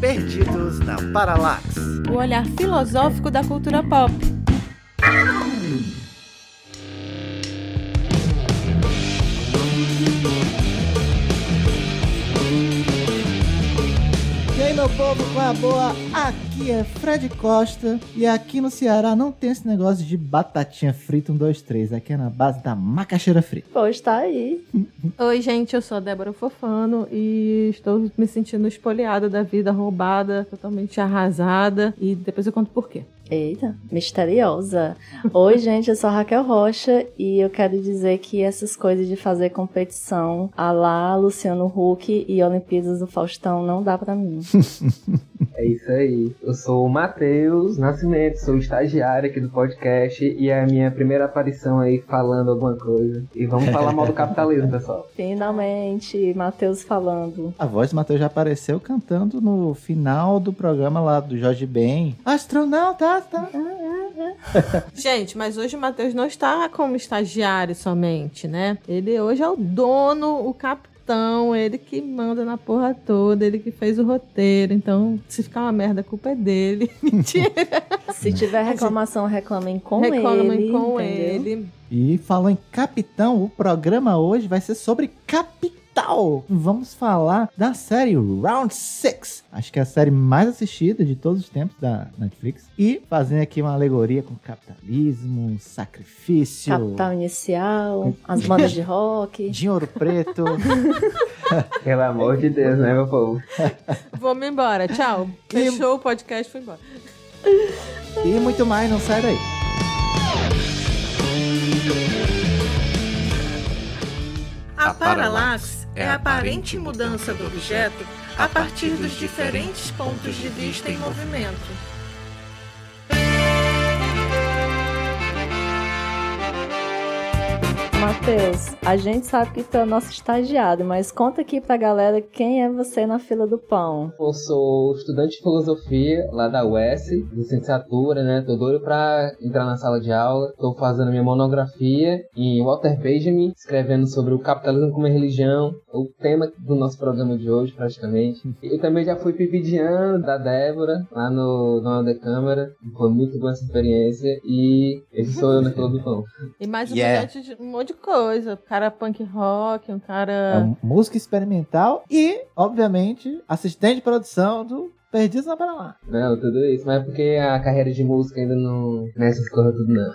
Perdidos na Paralax. O olhar filosófico da cultura pop. E aí, meu povo, qual é a boa? Aqui é Fred Costa e aqui no Ceará não tem esse negócio de batatinha frita 1, 2, 3. Aqui é na base da macaxeira frita. Pois tá aí. Oi, gente, eu sou a Débora Fofano e estou me sentindo espoliada da vida, roubada, totalmente arrasada. E depois eu conto por quê. Eita, misteriosa. Oi, gente, eu sou a Raquel Rocha e eu quero dizer que essas coisas de fazer competição a lá Luciano Huck e Olimpíadas do Faustão não dá pra mim. É isso aí. Eu sou o Matheus Nascimento, sou estagiário aqui do podcast e é a minha primeira aparição aí falando alguma coisa. E vamos falar mal do capitalismo, pessoal. Finalmente, Matheus falando. A voz do Matheus já apareceu cantando no final do programa lá do Jorge Ben. Astronauta, tá? Gente, mas hoje o Matheus não está como estagiário somente, né? Ele hoje é o dono, o capitão, ele que manda na porra toda, ele que fez o roteiro. Então, se ficar uma merda, a culpa é dele. Mentira. Se tiver reclamação, reclamem com Reclamem ele. com entendeu? ele. E falando em capitão, o programa hoje vai ser sobre capital. Vamos falar da série Round 6. Acho que é a série mais assistida de todos os tempos da Netflix. E fazendo aqui uma alegoria com capitalismo, sacrifício, Capital inicial, as bandas de rock. dinheiro preto. Pelo amor de Deus, né, meu povo? Vamos embora. Tchau. Fechou o podcast, foi embora. e muito mais, não sai daí. A paralaxe é a aparente mudança do objeto a partir dos diferentes pontos de vista em movimento. Matheus, a gente sabe que tu é nosso estagiário, mas conta aqui pra galera quem é você na fila do pão. Eu sou estudante de filosofia lá da UES, licenciatura, né? Tô doido pra entrar na sala de aula. Tô fazendo minha monografia em Walter Benjamin, escrevendo sobre o capitalismo como religião, o tema do nosso programa de hoje, praticamente. Eu também já fui pipidiano da Débora, lá no, no de Câmara. Foi muito boa essa experiência. E esse sou eu na fila do pão. E mais um, Yeah. monte de, um monte de coisa. Um cara punk rock, um É cara. um música experimental e, obviamente, assistente de produção do Perdidos na Paraná. Não, tudo isso. Mas é porque a carreira de música ainda não. Nessas coisas tudo, não.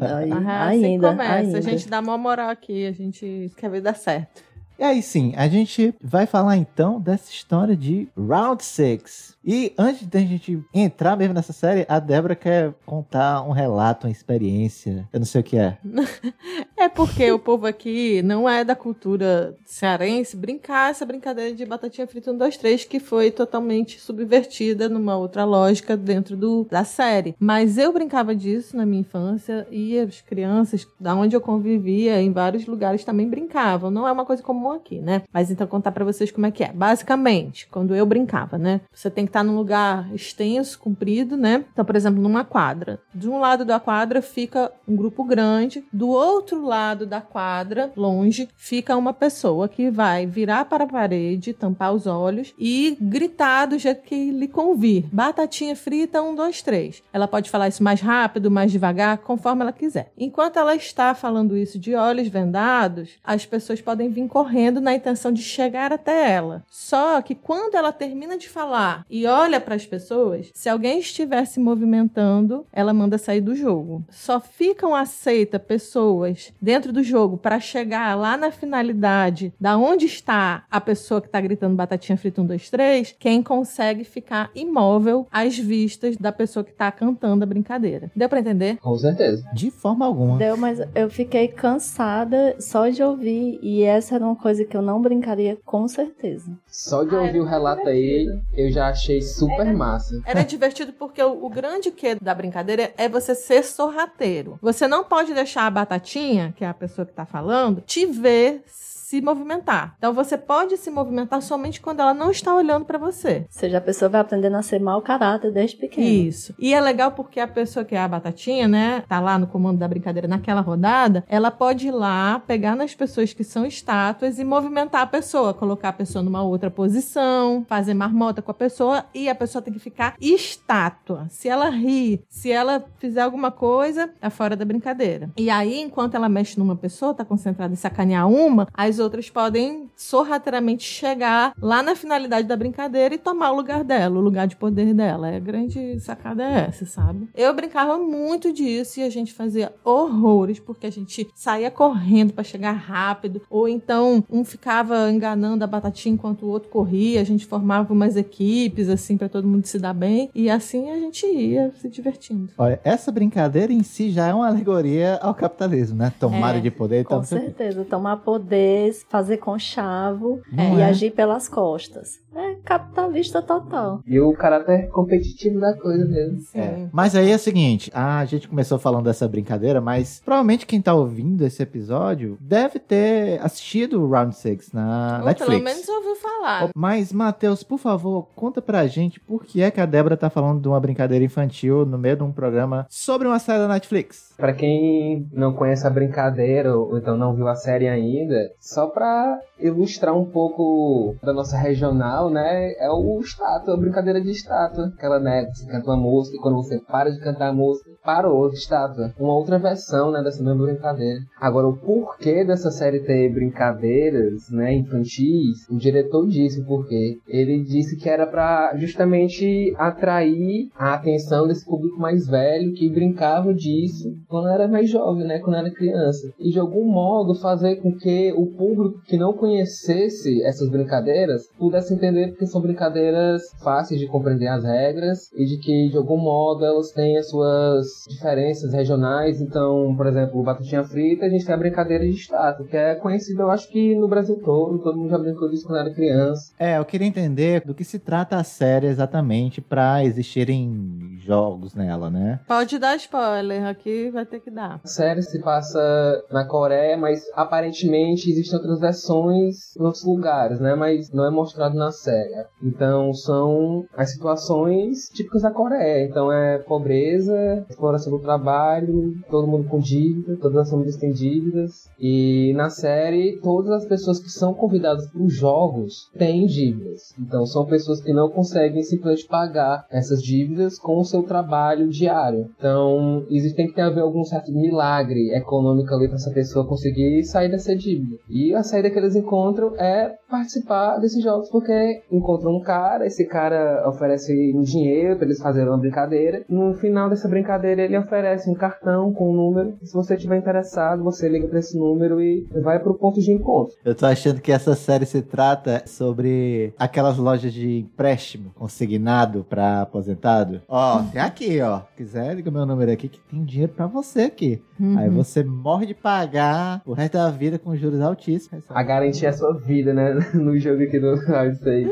Aí, Ah, assim ainda, começa. ainda. A gente dá uma moral aqui, a gente quer ver dar certo. E aí sim, a gente vai falar então dessa história de Round 6. E antes da gente entrar mesmo nessa série, a Débora quer contar um relato, uma experiência. Eu não sei o que é. É porque o povo aqui não é da cultura cearense brincar essa brincadeira de batatinha frita 1, 2, 3, que foi totalmente subvertida numa outra lógica dentro do, da série. Mas eu brincava disso na minha infância e as crianças, da onde eu convivia, em vários lugares também brincavam. Não é uma coisa comum aqui, né? Mas então contar pra vocês como é que é. Basicamente, quando eu brincava, né? Você tem que estar num lugar extenso, comprido, né? Então, por exemplo, numa quadra. De um lado da quadra fica um grupo grande, do outro lado da quadra, longe, fica uma pessoa que vai virar para a parede, tampar os olhos e gritar do jeito que lhe convir. Batatinha frita, um, dois, três. Ela pode falar isso mais rápido, mais devagar, conforme ela quiser. Enquanto ela está falando isso de olhos vendados, as pessoas podem vir correndo na intenção de chegar até ela. Só que quando ela termina de falar e olha para as pessoas, se alguém estiver se movimentando, ela manda sair do jogo. Só ficam aceitas pessoas dentro do jogo para chegar lá na finalidade, da onde está a pessoa que tá gritando batatinha frita 1 2 3, quem consegue ficar imóvel às vistas da pessoa que tá cantando a brincadeira. Deu para entender? Com certeza. De forma alguma. Deu, mas eu fiquei cansada só de ouvir e essa era uma coisa que eu não brincaria com certeza. Só de ouvir o relato aí, eu já achei super massa. Era divertido porque o, o grande que da brincadeira é você ser sorrateiro. Você não pode deixar a batatinha, que é a pessoa que tá falando, te ver se movimentar. Então você pode se movimentar somente quando ela não está olhando para você. Ou seja, a pessoa vai aprendendo a ser mau caráter desde pequeno. Isso. E é legal porque a pessoa que é a batatinha, né, tá lá no comando da brincadeira naquela rodada, ela pode ir lá, pegar nas pessoas que são estátuas e movimentar a pessoa, colocar a pessoa numa outra posição, fazer marmota com a pessoa e a pessoa tem que ficar estátua. Se ela rir, se ela fizer alguma coisa, é fora da brincadeira. E aí, enquanto ela mexe numa pessoa, tá concentrada em sacanear uma, as outras podem sorrateiramente chegar lá na finalidade da brincadeira e tomar o lugar dela, o lugar de poder dela. É a grande sacada é essa, sabe? Eu brincava muito disso e a gente fazia horrores porque a gente saía correndo para chegar rápido, ou então um ficava enganando a batatinha enquanto o outro corria, a gente formava umas equipes assim para todo mundo se dar bem e assim a gente ia se divertindo. Olha, essa brincadeira em si já é uma alegoria ao capitalismo, né? Tomar É, de poder e Com certeza, tomar poder, fazer conchavo Não e é? agir pelas costas. É capitalista total. E o caráter competitivo da coisa mesmo. Sim. É. Mas aí é o seguinte, a gente começou falando dessa brincadeira, mas provavelmente quem tá ouvindo esse episódio deve ter assistido o Round 6 na Ou Netflix. pelo menos ouviu falar. Mas, Matheus, por favor, conta pra gente por que é que a Débora tá falando de uma brincadeira infantil no meio de um programa sobre uma série da Netflix. Pra quem não conhece a brincadeira ou então não viu a série ainda, só pra ilustrar um pouco da nossa regional, né? É o estátua, a brincadeira de estátua. Aquela, né, você canta uma música e quando você para de cantar a música, parou estátua. Uma outra versão, né, dessa mesma brincadeira. Agora, o porquê dessa série ter brincadeiras, né, infantis, o diretor disse o porquê. Ele disse que era pra justamente atrair a atenção desse público mais velho que brincava disso quando era mais jovem, né, quando era criança. E de algum modo fazer com que o público que não conhecesse essas brincadeiras pudesse entender porque são brincadeiras fáceis de compreender as regras e de que de algum modo elas têm as suas diferenças regionais. Então, por exemplo, o batatinha frita, a gente tem a brincadeira de estátua, que é conhecida, eu acho que no Brasil todo, todo mundo já brincou disso quando era criança. É, eu queria entender do que se trata a série exatamente pra existirem jogos nela, né? Pode dar spoiler, aqui vai ter que dar. A série se passa na Coreia, mas aparentemente existem outras versões em outros lugares, né? Mas não é mostrado na série. Então são as situações típicas da Coreia. Então é pobreza, exploração do trabalho, todo mundo com dívida, todas as famílias têm dívidas. E na série, todas as pessoas que são convidadas para os jogos têm dívidas. Então são pessoas que não conseguem simplesmente pagar essas dívidas com o seu trabalho diário. Então existe tem que ter algum certo milagre econômico ali para essa pessoa conseguir sair dessa dívida. E a saída que eles encontram é participar desses jogos porque encontram um cara, esse cara oferece um dinheiro para eles fazerem uma brincadeira. No final dessa brincadeira ele oferece um cartão com um número. Se você estiver interessado, você liga para esse número e vai pro ponto de encontro. Eu tô achando que essa série se trata sobre aquelas lojas de empréstimo consignado pra aposentado. Ó, tem aqui, ó. Quiser, liga meu número aqui que tem dinheiro pra você aqui. Aí Uhum. você morre de pagar o resto da vida com juros altíssimos. A garantir a sua vida, né? No jogo aqui do Hard 6.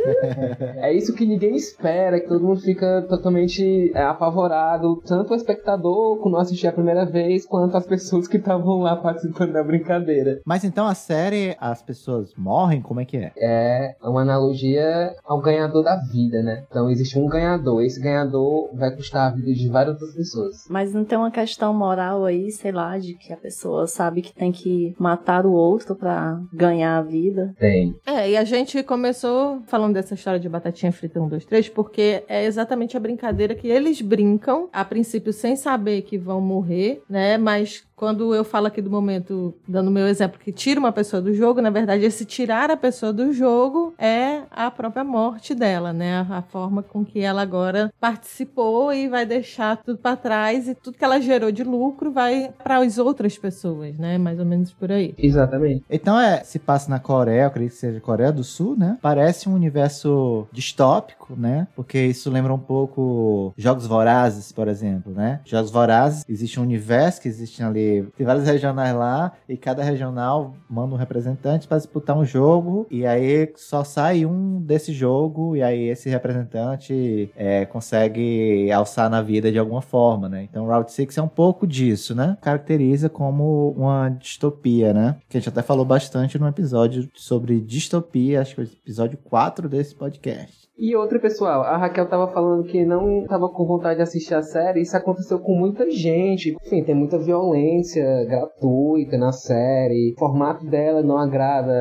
é isso que ninguém espera, que todo mundo fica totalmente é, apavorado. Tanto o espectador, quando assistir a primeira vez, quanto as pessoas que estavam lá participando da brincadeira. Mas então a série, as pessoas morrem? Como é que é? É uma analogia ao ganhador da vida, né? Então existe um ganhador. Esse ganhador vai custar a vida de várias outras pessoas. Mas não tem uma questão moral aí, sei lá, de que a pessoa sabe que tem que matar o outro pra ganhar a vida. Tem. É, e a gente começou falando dessa história de batatinha frita 1, 2, 3, porque é exatamente a brincadeira que eles brincam, a princípio sem saber que vão morrer, né? Mas quando eu falo aqui do momento, dando meu exemplo, que tira uma pessoa do jogo, na verdade, esse tirar a pessoa do jogo é a própria morte dela, né? A forma com que ela agora participou e vai deixar tudo pra trás e tudo que ela gerou de lucro vai para as outras pessoas, né? Mais ou menos por aí. Exatamente. Então é, se passa na Coreia, eu acredito que seja Coreia do Sul, né? Parece um universo distópico, né? Porque isso lembra um pouco Jogos Vorazes, por exemplo, né? Jogos Vorazes, existe um universo que existe ali, tem vários regionais lá, e cada regional manda um representante para disputar um jogo, e aí só sai um desse jogo, e aí esse representante é, consegue alçar na vida de alguma forma, né? Então Route 6 é um pouco disso, né? Caracteriza como uma distopia, né? Que a gente até falou bastante no episódio sobre distopia, acho que foi o episódio 4 desse podcast. E outra, pessoal, a Raquel tava falando que não tava com vontade de assistir a série. Isso aconteceu com muita gente. Enfim, tem muita violência gratuita na série. O formato dela não agrada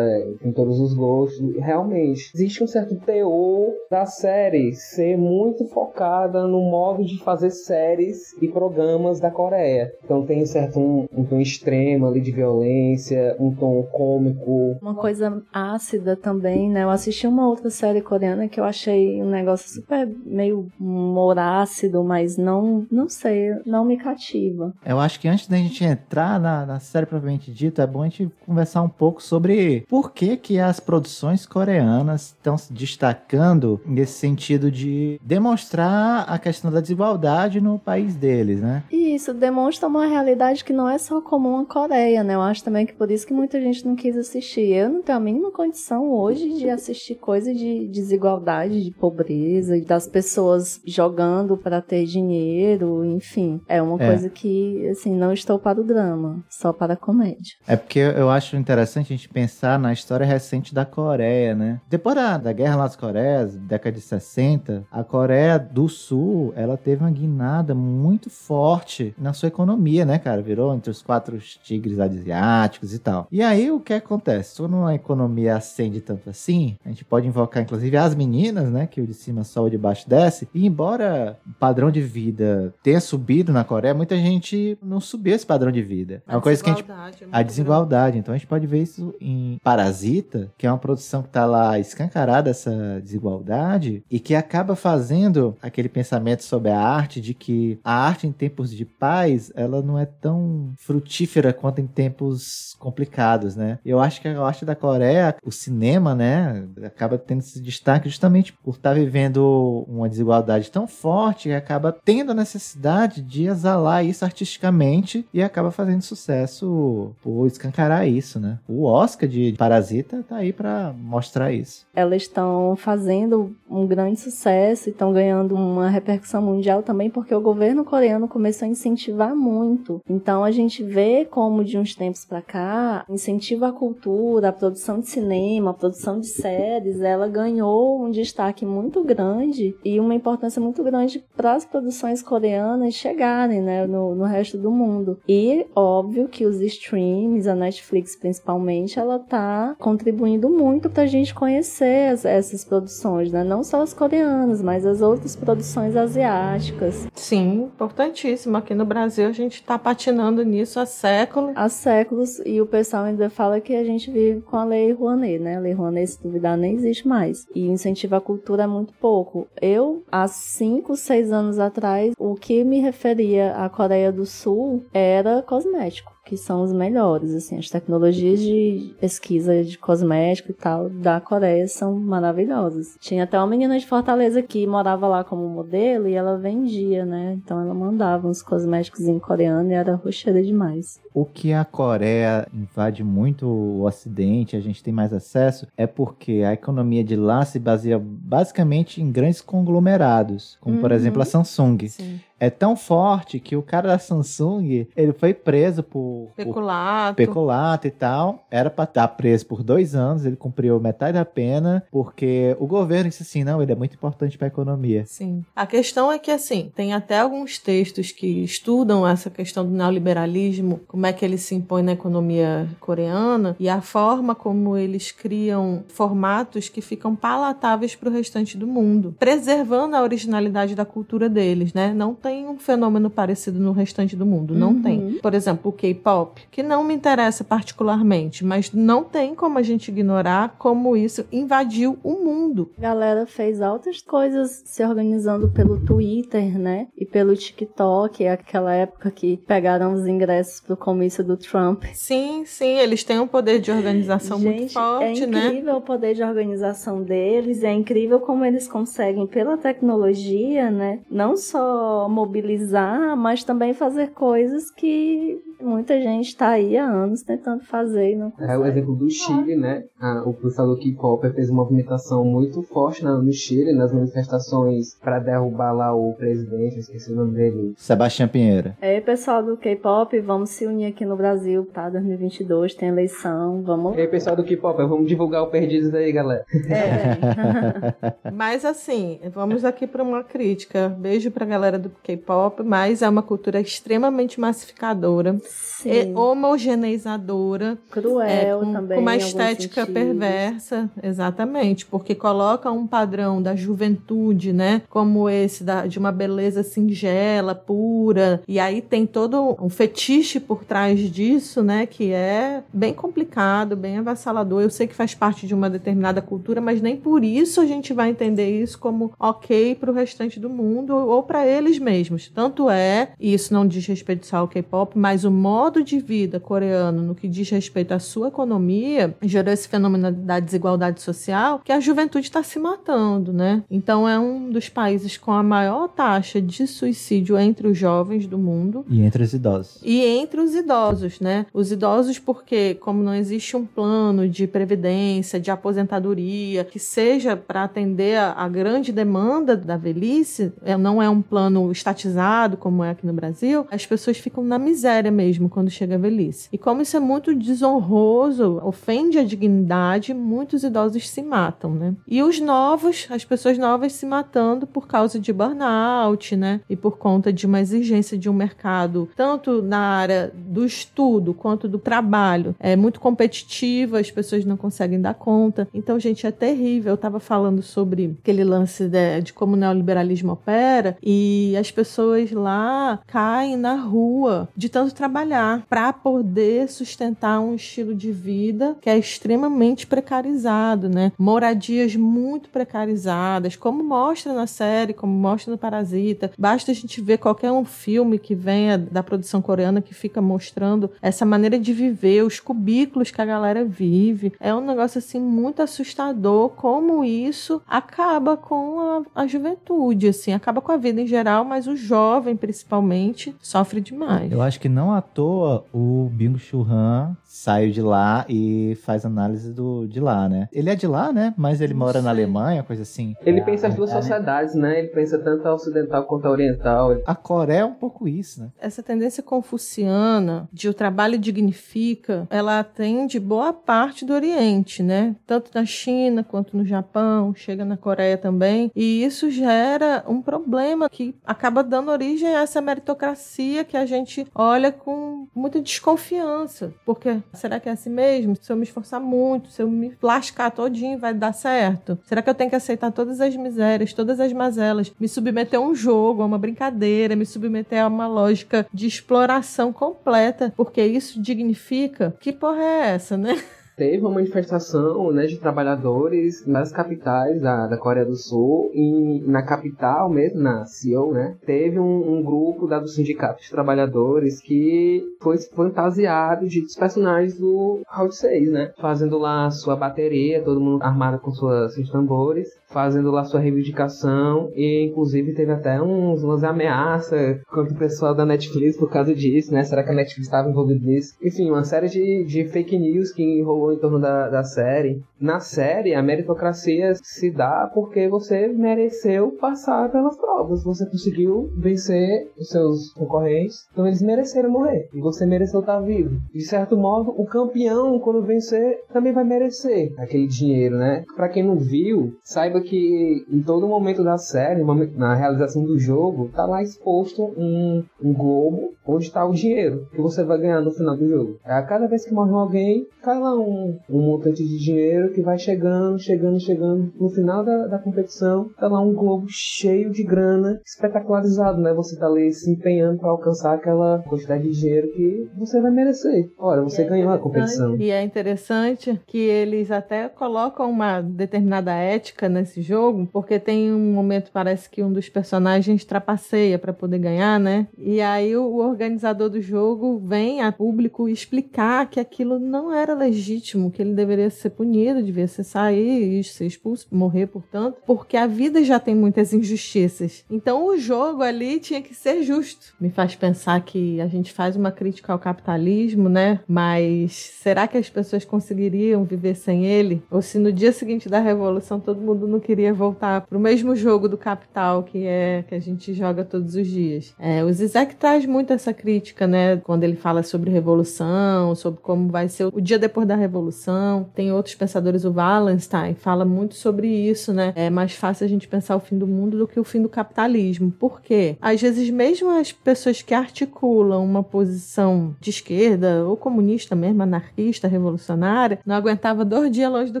em todos os gostos. Realmente, existe um certo teor da série ser muito focada no modo de fazer séries e programas da Coreia. Então tem um certo um, um tom extremo ali de violência, um tom cômico. Uma coisa ácida também, né? Eu assisti uma outra série coreana que eu achei achei um negócio super meio morácido, mas não, não sei, não me cativa. Eu acho que antes da gente entrar na, na série propriamente dita, é bom a gente conversar um pouco sobre por que que as produções coreanas estão se destacando nesse sentido de demonstrar a questão da desigualdade no país deles, né? E isso demonstra uma realidade que não é só comum à Coreia, né? Eu acho também que por isso que muita gente não quis assistir. Eu não tenho a mínima condição hoje de assistir coisa de desigualdade de pobreza, das pessoas jogando para ter dinheiro, enfim. É uma é. coisa que, assim, não estou para o drama, só para a comédia. É porque eu acho interessante a gente pensar na história recente da Coreia, né? Depois da, da Guerra das Coreias, década de 60, a Coreia do Sul, ela teve uma guinada muito forte na sua economia, né, cara? Virou entre os quatro tigres asiáticos e tal. E aí, o que acontece? Quando uma economia acende tanto assim, a gente pode invocar, inclusive, as meninas né? Que o de cima sobe, o de baixo desce. E embora o padrão de vida tenha subido na Coreia, muita gente não subiu esse padrão de vida. É uma coisa que a gente. É a desigualdade. Grande. Então a gente pode ver isso em Parasita, que é uma produção que tá lá escancarada essa desigualdade e que acaba fazendo aquele pensamento sobre a arte de que a arte em tempos de paz ela não é tão frutífera quanto em tempos complicados, né? Eu acho que a arte da Coreia, o cinema, né, acaba tendo esse destaque justamente por estar tá vivendo uma desigualdade tão forte acaba tendo a necessidade de exalar isso artisticamente e acaba fazendo sucesso por escancarar isso, né? O Oscar de Parasita tá aí para mostrar isso. Elas estão fazendo um grande sucesso e estão ganhando uma repercussão mundial também porque o governo coreano começou a incentivar muito. Então a gente vê como de uns tempos para cá, incentiva a cultura, a produção de cinema, a produção de séries, ela ganhou um destaque destaque muito grande e uma importância muito grande para as produções coreanas chegarem né, no, no resto do mundo. E óbvio que os streams, a Netflix principalmente, ela tá contribuindo muito para a gente conhecer as, essas produções, né? Não só as coreanas, mas as outras produções asiáticas. Sim, importantíssimo. Aqui no Brasil a gente está patinando nisso há séculos. Há séculos e o pessoal ainda fala que a gente vive com a Lei Rouanet, né? A Lei Rouanet, se duvidar, nem existe mais. E incentiva a cultura é muito pouco. Eu, há 5, 6 anos atrás, o que me referia à Coreia do Sul era cosmético que são os melhores, assim, as tecnologias de pesquisa de cosmético e tal da Coreia são maravilhosas. Tinha até uma menina de Fortaleza que morava lá como modelo e ela vendia, né? Então ela mandava uns cosméticos em coreano e era rocheira demais. O que a Coreia invade muito o Ocidente, a gente tem mais acesso, é porque a economia de lá se baseia basicamente em grandes conglomerados, como uhum. por exemplo a Samsung. Sim é tão forte que o cara da Samsung, ele foi preso por peculato, por peculato e tal. Era para estar preso por dois anos, ele cumpriu metade da pena, porque o governo disse assim, não, ele é muito importante para a economia. Sim. A questão é que, assim, tem até alguns textos que estudam essa questão do neoliberalismo, como é que ele se impõe na economia coreana e a forma como eles criam formatos que ficam palatáveis para o restante do mundo, preservando a originalidade da cultura deles, né? Não tem um fenômeno parecido no restante do mundo. Não Uhum. tem. Por exemplo, o K-pop, que não me interessa particularmente, mas não tem como a gente ignorar como isso invadiu o mundo. A galera fez altas coisas se organizando pelo Twitter, né? E pelo TikTok, aquela época que pegaram os ingressos pro comício do Trump. Sim, sim, eles têm um poder de organização muito Gente, forte, é né? incrível o poder de organização deles, é incrível como eles conseguem, pela tecnologia, né? Não só mobilizar, mas também fazer coisas que muita gente tá aí há anos tentando fazer e não É o consegue. exemplo do Chile, né? Ah, o pessoal do K-pop fez uma movimentação muito forte no Chile, nas manifestações pra derrubar lá o presidente, esqueci o nome dele. Sebastião Pinheiro. Ei, pessoal do K-pop, vamos se unir aqui no Brasil, tá? 2022, tem eleição, vamos E aí, pessoal do K-pop, vamos divulgar o Perdidos aí, galera. É, Mas assim, vamos aqui para uma crítica. Beijo pra galera do K-pop, mas é uma cultura extremamente massificadora, sim, e homogeneizadora, cruel é, com, também. com uma estética perversa, exatamente, porque coloca um padrão da juventude, né, como esse da, de uma beleza singela, pura, e aí tem todo um fetiche por trás disso, né, que é bem complicado, bem avassalador. Eu sei que faz parte de uma determinada cultura, mas nem por isso a gente vai entender isso como ok para o restante do mundo ou para eles mesmos. Tanto é, e isso não diz respeito só ao K-pop, mas o modo de vida coreano no que diz respeito à sua economia gerou esse fenômeno da desigualdade social que a juventude está se matando, né? Então é um dos países com a maior taxa de suicídio entre os jovens do mundo. E entre os idosos. E entre os idosos, né? Os idosos, porque, como não existe um plano de previdência, de aposentadoria, que seja para atender a, grande demanda da velhice, é, não é um plano estatizado, como é aqui no Brasil, as pessoas ficam na miséria mesmo quando chega a velhice. E como isso é muito desonroso, ofende a dignidade, muitos idosos se matam, né? E os novos, as pessoas novas se matando por causa de burnout, né? E por conta de uma exigência de um mercado, tanto na área do estudo quanto do trabalho, é muito competitivo, as pessoas não conseguem dar conta. Então, gente, é terrível. Eu estava falando sobre aquele lance de, de como o neoliberalismo opera e as pessoas lá caem na rua de tanto trabalhar para poder sustentar um estilo de vida que é extremamente precarizado, né? Moradias muito precarizadas, como mostra na série, como mostra no Parasita. Basta a gente ver qualquer um filme que venha da produção coreana que fica mostrando essa maneira de viver, os cubículos que a galera vive. É um negócio assim muito assustador como isso acaba com a, a juventude, assim, acaba com a vida em geral, mas o jovem principalmente sofre demais. Eu acho que não à toa o Bingo Han saiu de lá e faz análise do, de lá, né? Ele é de lá, né? Mas ele mora na. Alemanha, coisa assim. Ele pensa as duas É, né? sociedades, né? Ele pensa tanto a ocidental quanto a oriental. A Coreia é um pouco isso, né? essa tendência confuciana de o trabalho dignifica, ela atende boa parte do Oriente, né? Tanto na China quanto no Japão, chega na Coreia também. E isso gera um problema que acaba dando origem a essa meritocracia que a gente olha com muita desconfiança. Porque será que é assim mesmo? Se eu me esforçar muito, se eu me lascar todinho, vai dar certo? Será que eu tenho que aceitar todas as misérias, todas as mazelas, me submeter a um jogo, a uma brincadeira, me submeter a uma lógica de exploração completa, porque isso dignifica? Que porra é essa, né? Teve uma manifestação né, de trabalhadores nas capitais da, da Coreia do Sul e na capital mesmo, na Seoul, né? Teve um, um grupo da, do sindicato de trabalhadores que foi fantasiado de dos personagens do Round 6, né? Fazendo lá sua bateria, todo mundo armado com suas, seus tambores, fazendo lá sua reivindicação e inclusive teve até uns, umas ameaças contra o pessoal da Netflix por causa disso, né? Será que a Netflix estava envolvida nisso? Enfim, uma série de, de fake news que enrolou em torno da, da série. Na série, a meritocracia se dá porque você mereceu passar pelas provas. Você conseguiu vencer os seus concorrentes, então eles mereceram morrer. E você mereceu estar vivo. De certo modo, o campeão, quando vencer, também vai merecer aquele dinheiro, né? Pra quem não viu, saiba que em todo momento da série, na realização do jogo, tá lá exposto um, um globo onde está o dinheiro que você vai ganhar no final do jogo. A cada vez que morre alguém, cai lá um, um montante de dinheiro que vai chegando, chegando, chegando. No final da, da competição, tá lá um globo cheio de grana, espetacularizado, né? Você tá ali se empenhando para alcançar aquela quantidade de dinheiro que você vai merecer. Olha, você é ganhou a competição. E é interessante que eles até colocam uma determinada ética nesse jogo, porque tem um momento, parece que um dos personagens trapaceia para poder ganhar, né? E aí o organizador do jogo vem a público explicar que aquilo não era legítimo, que ele deveria ser punido, devia ser sair e ser expulso, morrer, portanto, porque a vida já tem muitas injustiças. Então o jogo ali tinha que ser justo. Me faz pensar que a gente faz uma crítica ao capitalismo, né? Mas será que as pessoas conseguiriam viver sem ele? Ou se no dia seguinte da revolução todo mundo não queria voltar para o mesmo jogo do capital que é que a gente joga todos os dias? É, o Zizek traz muito essa crítica, né? Quando ele fala sobre revolução, sobre como vai ser o dia depois da revolução. Tem outros pensadores, o Wallenstein fala muito sobre isso, né? É mais fácil a gente pensar o fim do mundo do que o fim do capitalismo. Por quê? Às vezes, mesmo as pessoas que articulam uma posição de esquerda ou comunista mesmo, anarquista, revolucionária, não aguentava dois dias longe do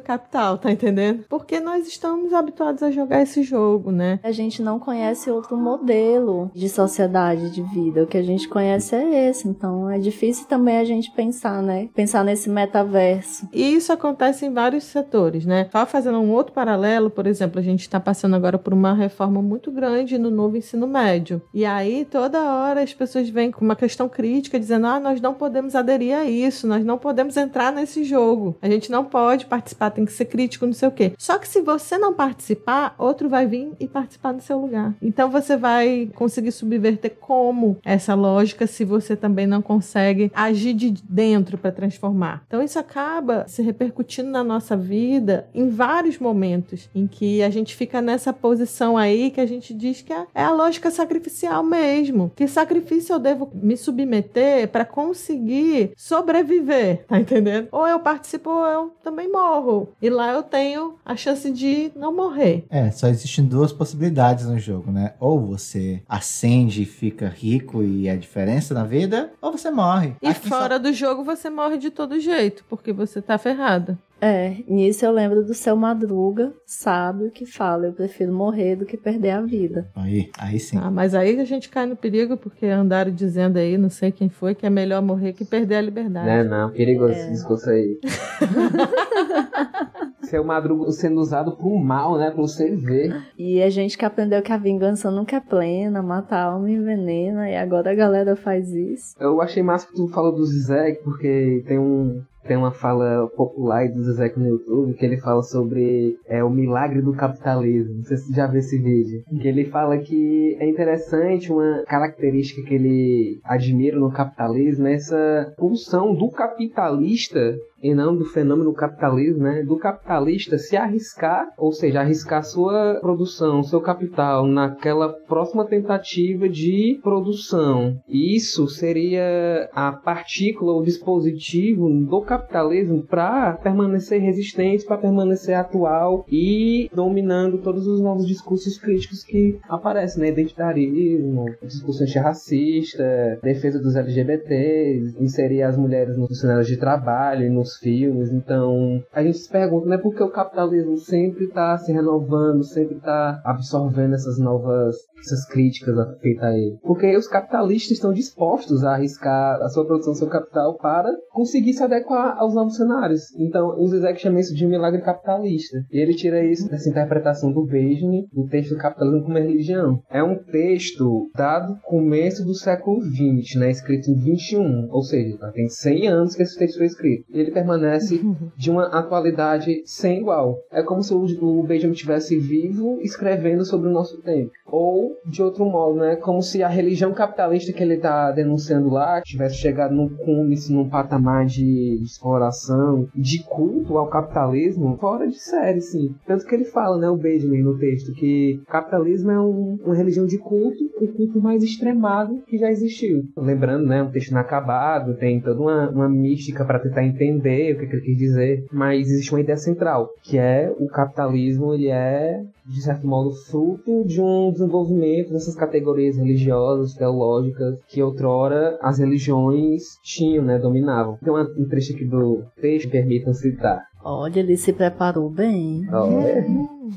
capital, tá entendendo? Porque nós estamos habituados a jogar esse jogo, né? A gente não conhece outro modelo de sociedade de vida. O que a gente conhece é esse. Então é difícil também a gente pensar, né? Pensar nesse metaverso. E isso acontece em vários setores, né? Só fazendo um outro paralelo, por exemplo, a gente está passando agora por uma reforma muito grande no novo ensino médio. E aí, toda hora as pessoas vêm com uma questão crítica dizendo: ah, nós não podemos aderir a isso, nós não podemos entrar nesse jogo, a gente não pode participar, tem que ser crítico, não sei o quê. Só que se você não participar, outro vai vir e participar no seu lugar. Então você vai conseguir subverter como essa lógica se você também não consegue agir de dentro para transformar. Então isso acaba se repercutindo na nossa vida em vários momentos em que a gente fica nessa posição aí que a gente diz que é, é a lógica sacrificial mesmo. Que sacrifício eu devo me submeter para conseguir sobreviver, tá entendendo? Ou eu participo ou eu também morro. E lá eu tenho a chance de não morrer. É, só existem duas possibilidades no jogo, né? Ou você acende e fica rico e é diferença na vida, ou você morre. E Aqui fora só... do jogo você morre de todo jeito, porque você tá ferrada. É, nisso eu lembro do seu Madruga, sábio, que fala: eu prefiro morrer do que perder a vida. Aí, aí sim. Ah, mas aí a gente cai no perigo, porque andaram dizendo aí, não sei quem foi, que é melhor morrer que perder a liberdade. Não, não, perigoso é. esse discurso aí. seu Madruga sendo usado pro mal, né? Pra você ver. E a gente que aprendeu que a vingança nunca é plena, mata a alma envenena, e agora a galera faz isso. Eu achei massa que tu falou do Zizek, porque tem um, tem uma fala popular do Zezek no YouTube que ele fala sobre é, o milagre do capitalismo. Não sei se você já viu esse vídeo. Que ele fala que é interessante uma característica que ele admira no capitalismo, é essa pulsão do capitalista e não do fenômeno capitalismo, né? Do capitalista se arriscar, ou seja, arriscar sua produção, seu capital naquela próxima tentativa de produção. Isso seria a partícula, o dispositivo do capitalismo para permanecer resistente, para permanecer atual e dominando todos os novos discursos críticos que aparecem, né? Identitarismo, discurso antirracista, defesa dos LGBTs, inserir as mulheres nos cenários de trabalho e filmes. Então, a gente se pergunta, né, por que o capitalismo sempre está se renovando, sempre está absorvendo essas novas essas críticas feitas a ele. Porque os capitalistas estão dispostos a arriscar a sua produção, seu capital, para conseguir se adequar aos novos cenários. Então, o Zizek chama isso de milagre capitalista. E ele tira isso dessa interpretação do Benjamin, do texto capitalismo como religião. É um texto dado começo do século XX, né, escrito em 21, ou seja, tem 100 anos que esse texto foi escrito. E ele permanece de uma atualidade sem igual. É como se o Benjamin estivesse vivo escrevendo sobre o nosso tempo. Ou de outro modo, né? Como se a religião capitalista que ele está denunciando lá tivesse chegado num cúmplice, num patamar de exploração, de culto ao capitalismo, fora de série, sim. Tanto que ele fala, né, o Benjamin no texto, que capitalismo é um, uma religião de culto, o culto mais extremado que já existiu. Lembrando, né, um texto inacabado, tem toda uma, uma mística para tentar entender entender o que, que ele quis dizer, mas existe uma ideia central, que é o capitalismo, ele é, de certo modo, fruto de um desenvolvimento dessas categorias religiosas, teológicas, que outrora as religiões tinham, né, dominavam. Tem um trecho aqui do texto, permitam citar. Olha, ele se preparou bem. Olha.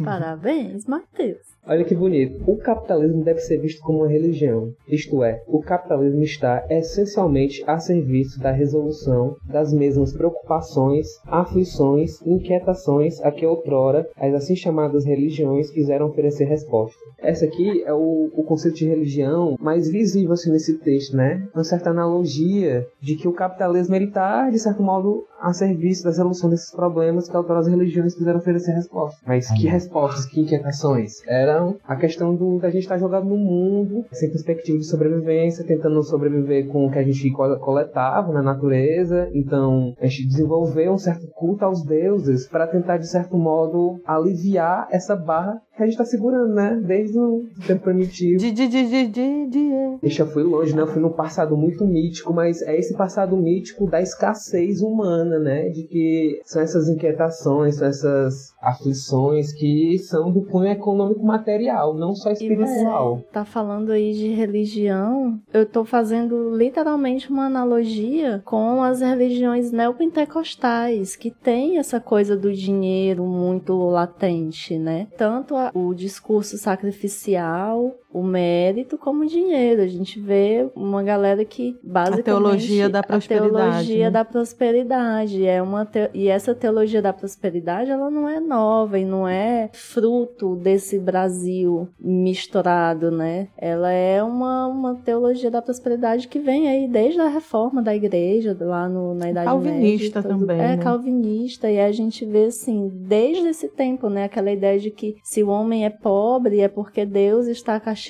Parabéns, Matheus. Olha que bonito. O capitalismo deve ser visto como uma religião. Isto é, o capitalismo está essencialmente a serviço da resolução das mesmas preocupações, aflições inquietações a que outrora as assim chamadas religiões quiseram oferecer resposta. Essa aqui é o, o conceito de religião mais visível assim, nesse texto, né? Uma certa analogia de que o capitalismo ele está, de certo modo, a serviço da resolução desses problemas que outrora as religiões quiseram oferecer resposta. Mas que respostas, que inquietações? Era a questão do, da gente estar tá jogado no mundo, sem perspectiva de sobrevivência, tentando sobreviver com o que a gente coletava na natureza. Então, a gente desenvolveu um certo culto aos deuses para tentar, de certo modo, aliviar essa barra que a gente tá segurando, né? Desde o tempo primitivo. De, de, de, de, de, de. Eu já fui longe, né? Eu fui num passado muito mítico, mas é esse passado mítico da escassez humana, né? De que são essas inquietações, são essas aflições que são do cunho econômico material, não só espiritual. Você tá falando aí de religião, eu tô fazendo literalmente uma analogia com as religiões neopentecostais, que tem essa coisa do dinheiro muito latente, né? Tanto o discurso sacrificial, o mérito como dinheiro. A gente vê uma galera que basicamente a teologia da prosperidade, a teologia né? da prosperidade é uma te... e essa teologia da prosperidade ela não é nova e não é fruto desse Brasil misturado, né? Ela é uma, uma teologia da prosperidade que vem aí desde a reforma da igreja lá no, na idade calvinista média, também, é né? calvinista e a gente vê assim desde esse tempo, né? Aquela ideia de que se o homem é pobre é porque Deus está castigando,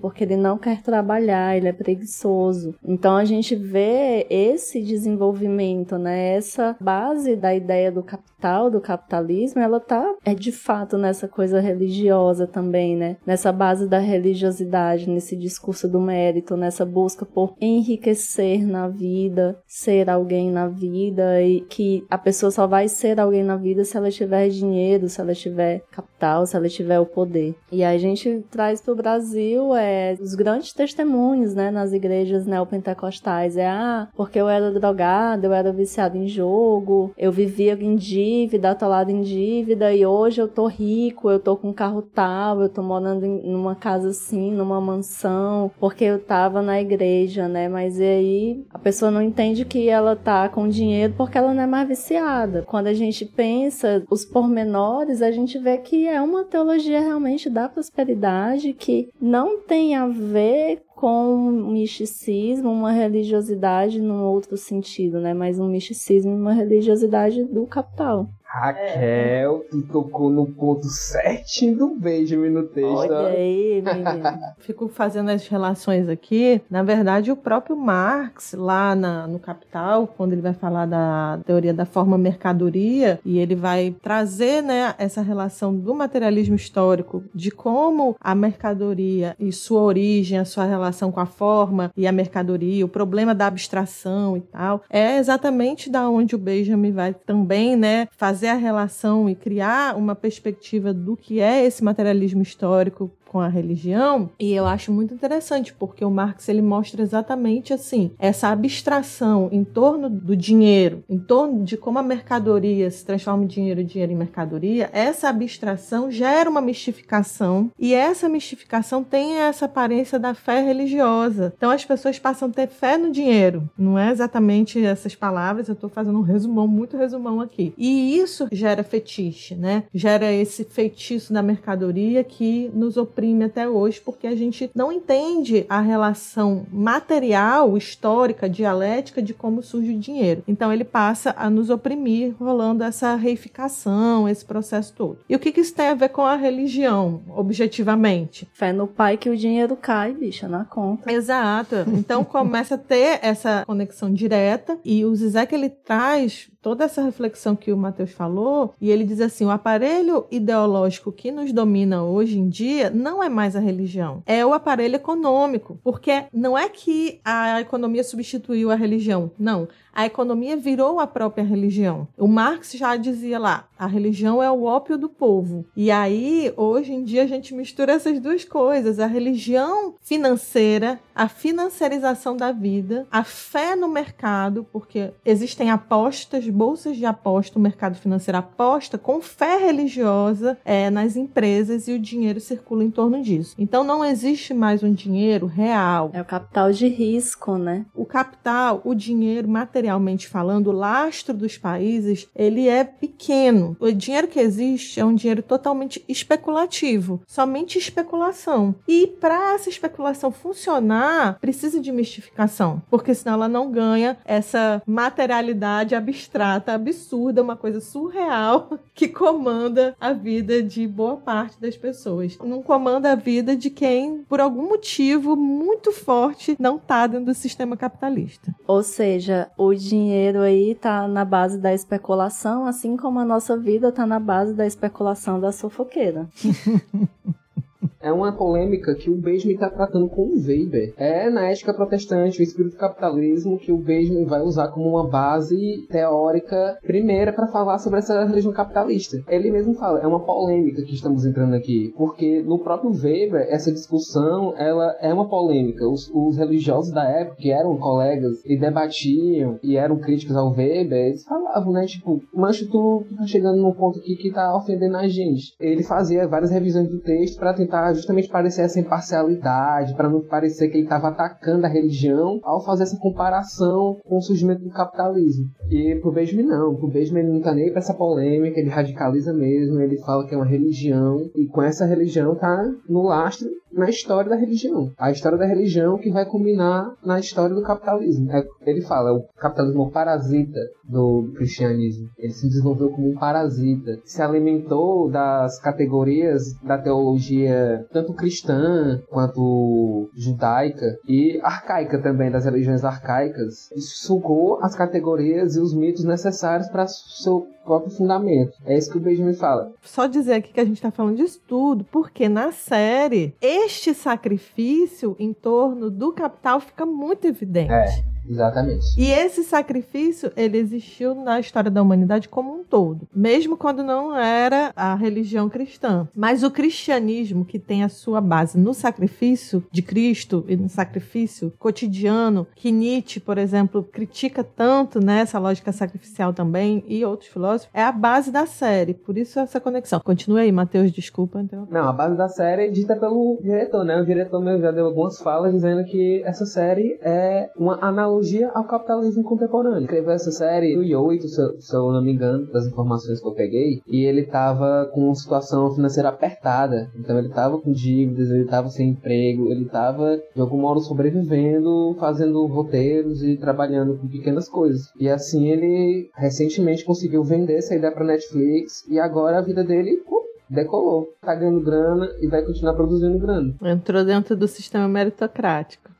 porque ele não quer trabalhar, ele é preguiçoso. Então a gente vê esse desenvolvimento, né? Essa base da ideia do capital, do capitalismo, ela tá é de fato nessa coisa religiosa também, né? Nessa base da religiosidade, nesse discurso do mérito, nessa busca por enriquecer na vida, ser alguém na vida e que a pessoa só vai ser alguém na vida se ela tiver dinheiro, se ela tiver capital, se ela tiver o poder. E aí a gente traz para o Brasil é, os grandes testemunhos, né, nas igrejas neopentecostais. É, ah, porque eu era drogado, eu era viciado em jogo, eu vivia em dívida, atolado em dívida, e hoje eu tô rico, eu tô com um carro tal, eu tô morando em numa casa assim, numa mansão, porque eu tava na igreja, né? Mas aí a pessoa não entende que ela tá com dinheiro porque ela não é mais viciada. Quando a gente pensa os pormenores, a gente vê que é uma teologia realmente da prosperidade que não tem a ver com misticismo, uma religiosidade num outro sentido, né? Mas um misticismo e uma religiosidade do capital. Raquel, tu tocou no ponto certinho do Benjamin no texto. Olha aí, menino. Fico fazendo as relações aqui. Na verdade, o próprio Marx, lá na- no Capital, quando ele vai falar da teoria da forma mercadoria, e ele vai trazer né, essa relação do materialismo histórico, de como a mercadoria e sua origem, a sua relação com a forma e a mercadoria, o problema da abstração e tal, é exatamente da onde o Benjamin vai também né, fazer a relação e criar uma perspectiva do que é esse materialismo histórico com a religião, e eu acho muito interessante, porque o Marx ele mostra exatamente assim, essa abstração em torno do dinheiro, em torno de como a mercadoria se transforma em dinheiro, dinheiro em mercadoria, essa abstração gera uma mistificação, e essa mistificação tem essa aparência da fé religiosa. Então as pessoas passam a ter fé no dinheiro, não é exatamente essas palavras, eu estou fazendo um resumão, muito resumão aqui. E isso gera fetiche, né? Gera esse feitiço da mercadoria que nos oprime até hoje, porque a gente não entende a relação material, histórica, dialética de como surge o dinheiro. Então ele passa a nos oprimir, rolando essa reificação, esse processo todo. E o que, que isso tem a ver com a religião, objetivamente? Fé no pai que o dinheiro cai, bicha, na conta. Exato. Então começa a ter essa conexão direta e o Zizek ele traz toda essa reflexão que o Matheus falou, e ele diz assim: o aparelho ideológico que nos domina hoje em dia não é mais a religião, é o aparelho econômico. Porque não é que a economia substituiu a religião, não a economia virou a própria religião. O Marx já dizia lá, a religião é o ópio do povo. E aí, hoje em dia, a gente mistura essas duas coisas: a religião financeira, a financiarização da vida, a fé no mercado, porque existem apostas, bolsas de aposta, o mercado financeiro aposta com fé religiosa é, nas empresas e o dinheiro circula em torno disso. Então, não existe mais um dinheiro real. É o capital de risco, né? O capital, o dinheiro material materialmente falando, o lastro dos países, ele é pequeno. O dinheiro que existe é um dinheiro totalmente especulativo, somente especulação. E para essa especulação funcionar, precisa de mistificação, porque senão ela não ganha essa materialidade abstrata, absurda, uma coisa surreal que comanda a vida de boa parte das pessoas. Não comanda a vida de quem, por algum motivo muito forte, não está dentro do sistema capitalista. Ou seja, o dinheiro aí tá na base da especulação, assim como a nossa vida tá na base da especulação da fofoqueira. é uma polêmica que o Benjamin está tratando com o Weber. É na ética protestante, o espírito do capitalismo, que o Benjamin vai usar como uma base teórica primeira para falar sobre essa religião capitalista. Ele mesmo fala, é uma polêmica que estamos entrando aqui, porque no próprio Weber, essa discussão, ela é uma polêmica. Os, os religiosos da época, que eram colegas e debatiam e eram críticos ao Weber, eles falavam, né, tipo, mancho, tu, tá chegando num ponto aqui que tá ofendendo a gente. Ele fazia várias revisões do texto para tentar justamente parecer essa imparcialidade, para não parecer que ele estava atacando a religião ao fazer essa comparação com o surgimento do capitalismo. E pro Benjamin não, pro Benjamin ele não tá nem pra essa polêmica, ele radicaliza mesmo, ele fala que é uma religião, e com essa religião tá no lastro na história da religião. A história da religião que vai culminar na história do capitalismo. É, ele fala, o capitalismo é um parasita do cristianismo. Ele se desenvolveu como um parasita. Se alimentou das categorias da teologia tanto cristã quanto judaica e arcaica também, das religiões arcaicas. E sugou as categorias e os mitos necessários para seu próprio fundamento. É isso que o Benjamin fala. Só dizer aqui que a gente está falando disso tudo, porque na série, este sacrifício em torno do capital fica muito evidente. É. Exatamente. E esse sacrifício, ele existiu na história da humanidade como um todo, mesmo quando não era a religião cristã. Mas o cristianismo, que tem a sua base no sacrifício de Cristo e no sacrifício cotidiano, que Nietzsche, por exemplo, critica tanto nessa né, lógica sacrificial também, e outros filósofos, é a base da série. Por isso essa conexão. Continue aí, Matheus, desculpa. Então... Não, a base da série é dita pelo diretor, né? O diretor mesmo já deu algumas falas dizendo que essa série é uma analogia analogia ao capitalismo contemporâneo. Escreveu essa série em 2008, se, se eu não me engano, das informações que eu peguei, e ele tava com uma situação financeira apertada. Então ele tava com dívidas, ele tava sem emprego, ele tava de algum modo sobrevivendo, fazendo roteiros e trabalhando com pequenas coisas. E assim ele recentemente conseguiu vender essa ideia para Netflix e agora a vida dele decolou. Tá ganhando grana e vai continuar produzindo grana. Entrou dentro do sistema meritocrático.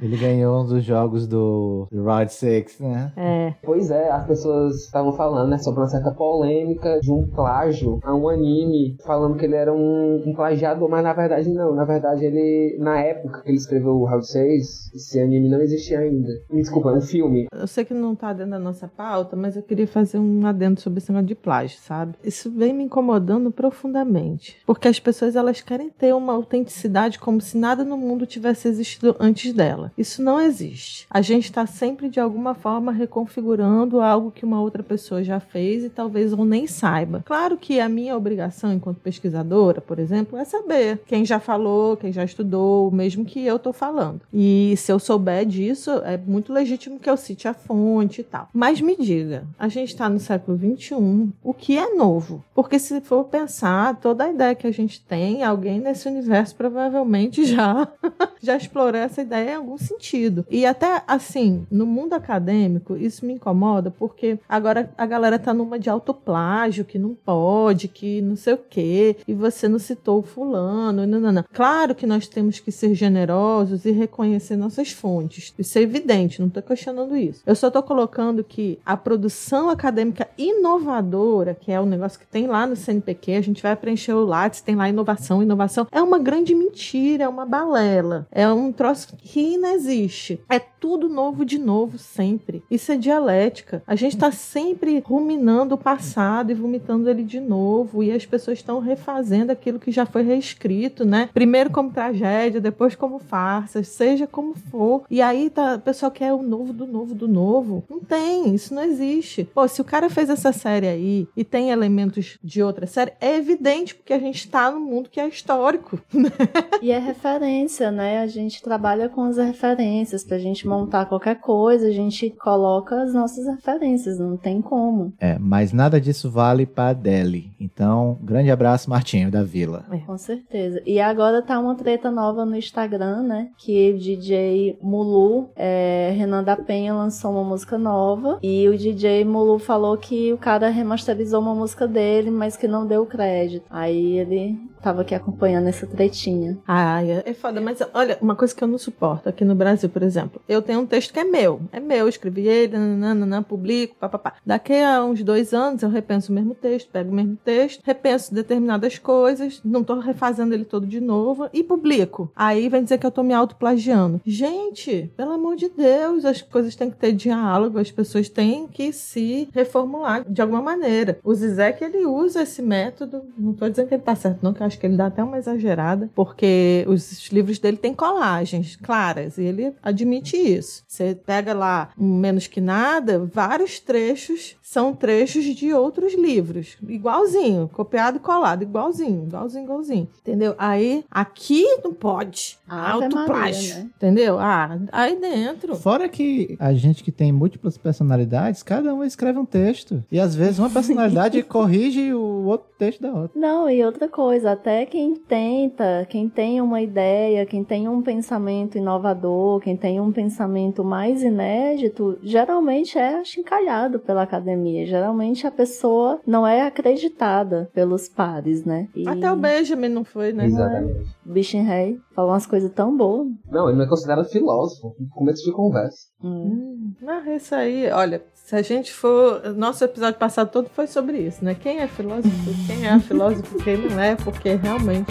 Ele ganhou um dos jogos do Round 6, né? É. Pois é, as pessoas estavam falando, né, sobre uma certa polêmica de um plágio a um anime, falando que ele era um, um plagiador, mas na verdade não. Na verdade, ele, na época que ele escreveu o Round 6, esse anime não existia ainda. Me desculpa, é um filme. Eu sei que não tá dentro da nossa pauta, mas eu queria fazer um adendo sobre esse negócio de plágio, sabe? Isso vem me incomodando profundamente. Porque as pessoas, elas querem ter uma autenticidade como se nada no mundo tivesse existido antes dela. Isso não existe. A gente está sempre de alguma forma reconfigurando algo que uma outra pessoa já fez e talvez eu nem saiba. Claro que a minha obrigação enquanto pesquisadora, por exemplo, é saber quem já falou, quem já estudou, mesmo que eu estou falando. E se eu souber disso, é muito legítimo que eu cite a fonte e tal. Mas me diga, a gente está no século XXI, o que é novo? Porque se for pensar, toda a ideia que a gente tem, alguém nesse universo provavelmente já já explorou essa ideia em algum sentido. E até assim, no mundo acadêmico, isso me incomoda porque agora a galera tá numa de autoplágio, que não pode, que não sei o quê, e você não citou o fulano, não, não, não. Claro que nós temos que ser generosos e reconhecer nossas fontes. Isso é evidente, não tô questionando isso. Eu só tô colocando que a produção acadêmica inovadora, que é o negócio que tem lá no CNPq, a gente vai preencher o Lattes, tem lá inovação, inovação, é uma grande mentira, é uma balela. É um troço que não existe. É tudo novo de novo sempre. Isso é dialética. A gente está sempre ruminando o passado e vomitando ele de novo. E as pessoas estão refazendo aquilo que já foi reescrito, né? Primeiro como tragédia, depois como farsa, seja como for. E aí tá, o pessoal quer o novo do novo do novo. Não tem, isso não existe. Pô, se o cara fez essa série aí e tem elementos de outra série, é evidente porque a gente tá no mundo que é histórico. e é referência, né? A gente trabalha com as referências pra gente montar qualquer coisa, a gente coloca as nossas referências, não tem como. É, mas nada disso vale pra Adele. Então, grande abraço, Martinho, da Vila. É. Com certeza. E agora tá uma treta nova no Instagram, né? Que o DJ Mulu, é, Renan da Penha, lançou uma música nova. E o DJ Mulu falou que o cara remasterizou uma música dele, mas que não deu crédito. Aí ele tava aqui acompanhando essa tretinha. Ai, é foda, mas olha, uma coisa que eu não suporto aqui no Brasil, por exemplo. Eu tenho um texto que é meu. É meu, escrevi ele, nananana, publico, papapá. Daqui a uns dois anos eu repenso o mesmo texto, pego o mesmo texto, repenso determinadas coisas, não tô refazendo ele todo de novo e publico. Aí vem dizer que eu tô me autoplagiando. Gente, pelo amor de Deus, as coisas têm que ter diálogo, as pessoas têm que se reformular de alguma maneira. O Zizek, ele usa esse método, não tô dizendo que ele tá certo, não, que eu acho que ele dá até uma exagerada, porque os livros dele têm colagens claras e ele admite isso. Você pega lá menos que nada, vários trechos são trechos de outros livros, igualzinho, copiado e colado, igualzinho, igualzinho, igualzinho. Entendeu? Aí aqui não pode. Autoplágio. Né? Entendeu? Ah, aí dentro. Fora que a gente que tem múltiplas personalidades, cada um escreve um texto. E às vezes uma personalidade corrige o outro texto da outra. Não, e outra coisa, até quem tenta, quem tem uma ideia, quem tem um pensamento inovador, quem tem um pensamento mais inédito, geralmente é achincalhado pela academia. Geralmente a pessoa não é acreditada pelos pares, né? E... Até o Benjamin não foi, né? Exatamente. Bichin Rei falou umas coisas tão boas. Não, ele não é considerado filósofo. Começo de conversa. Hum. Ah, isso aí, olha, se a gente for. Nosso episódio passado todo foi sobre isso, né? Quem é filósofo, quem é filósofo, quem não é, porque realmente.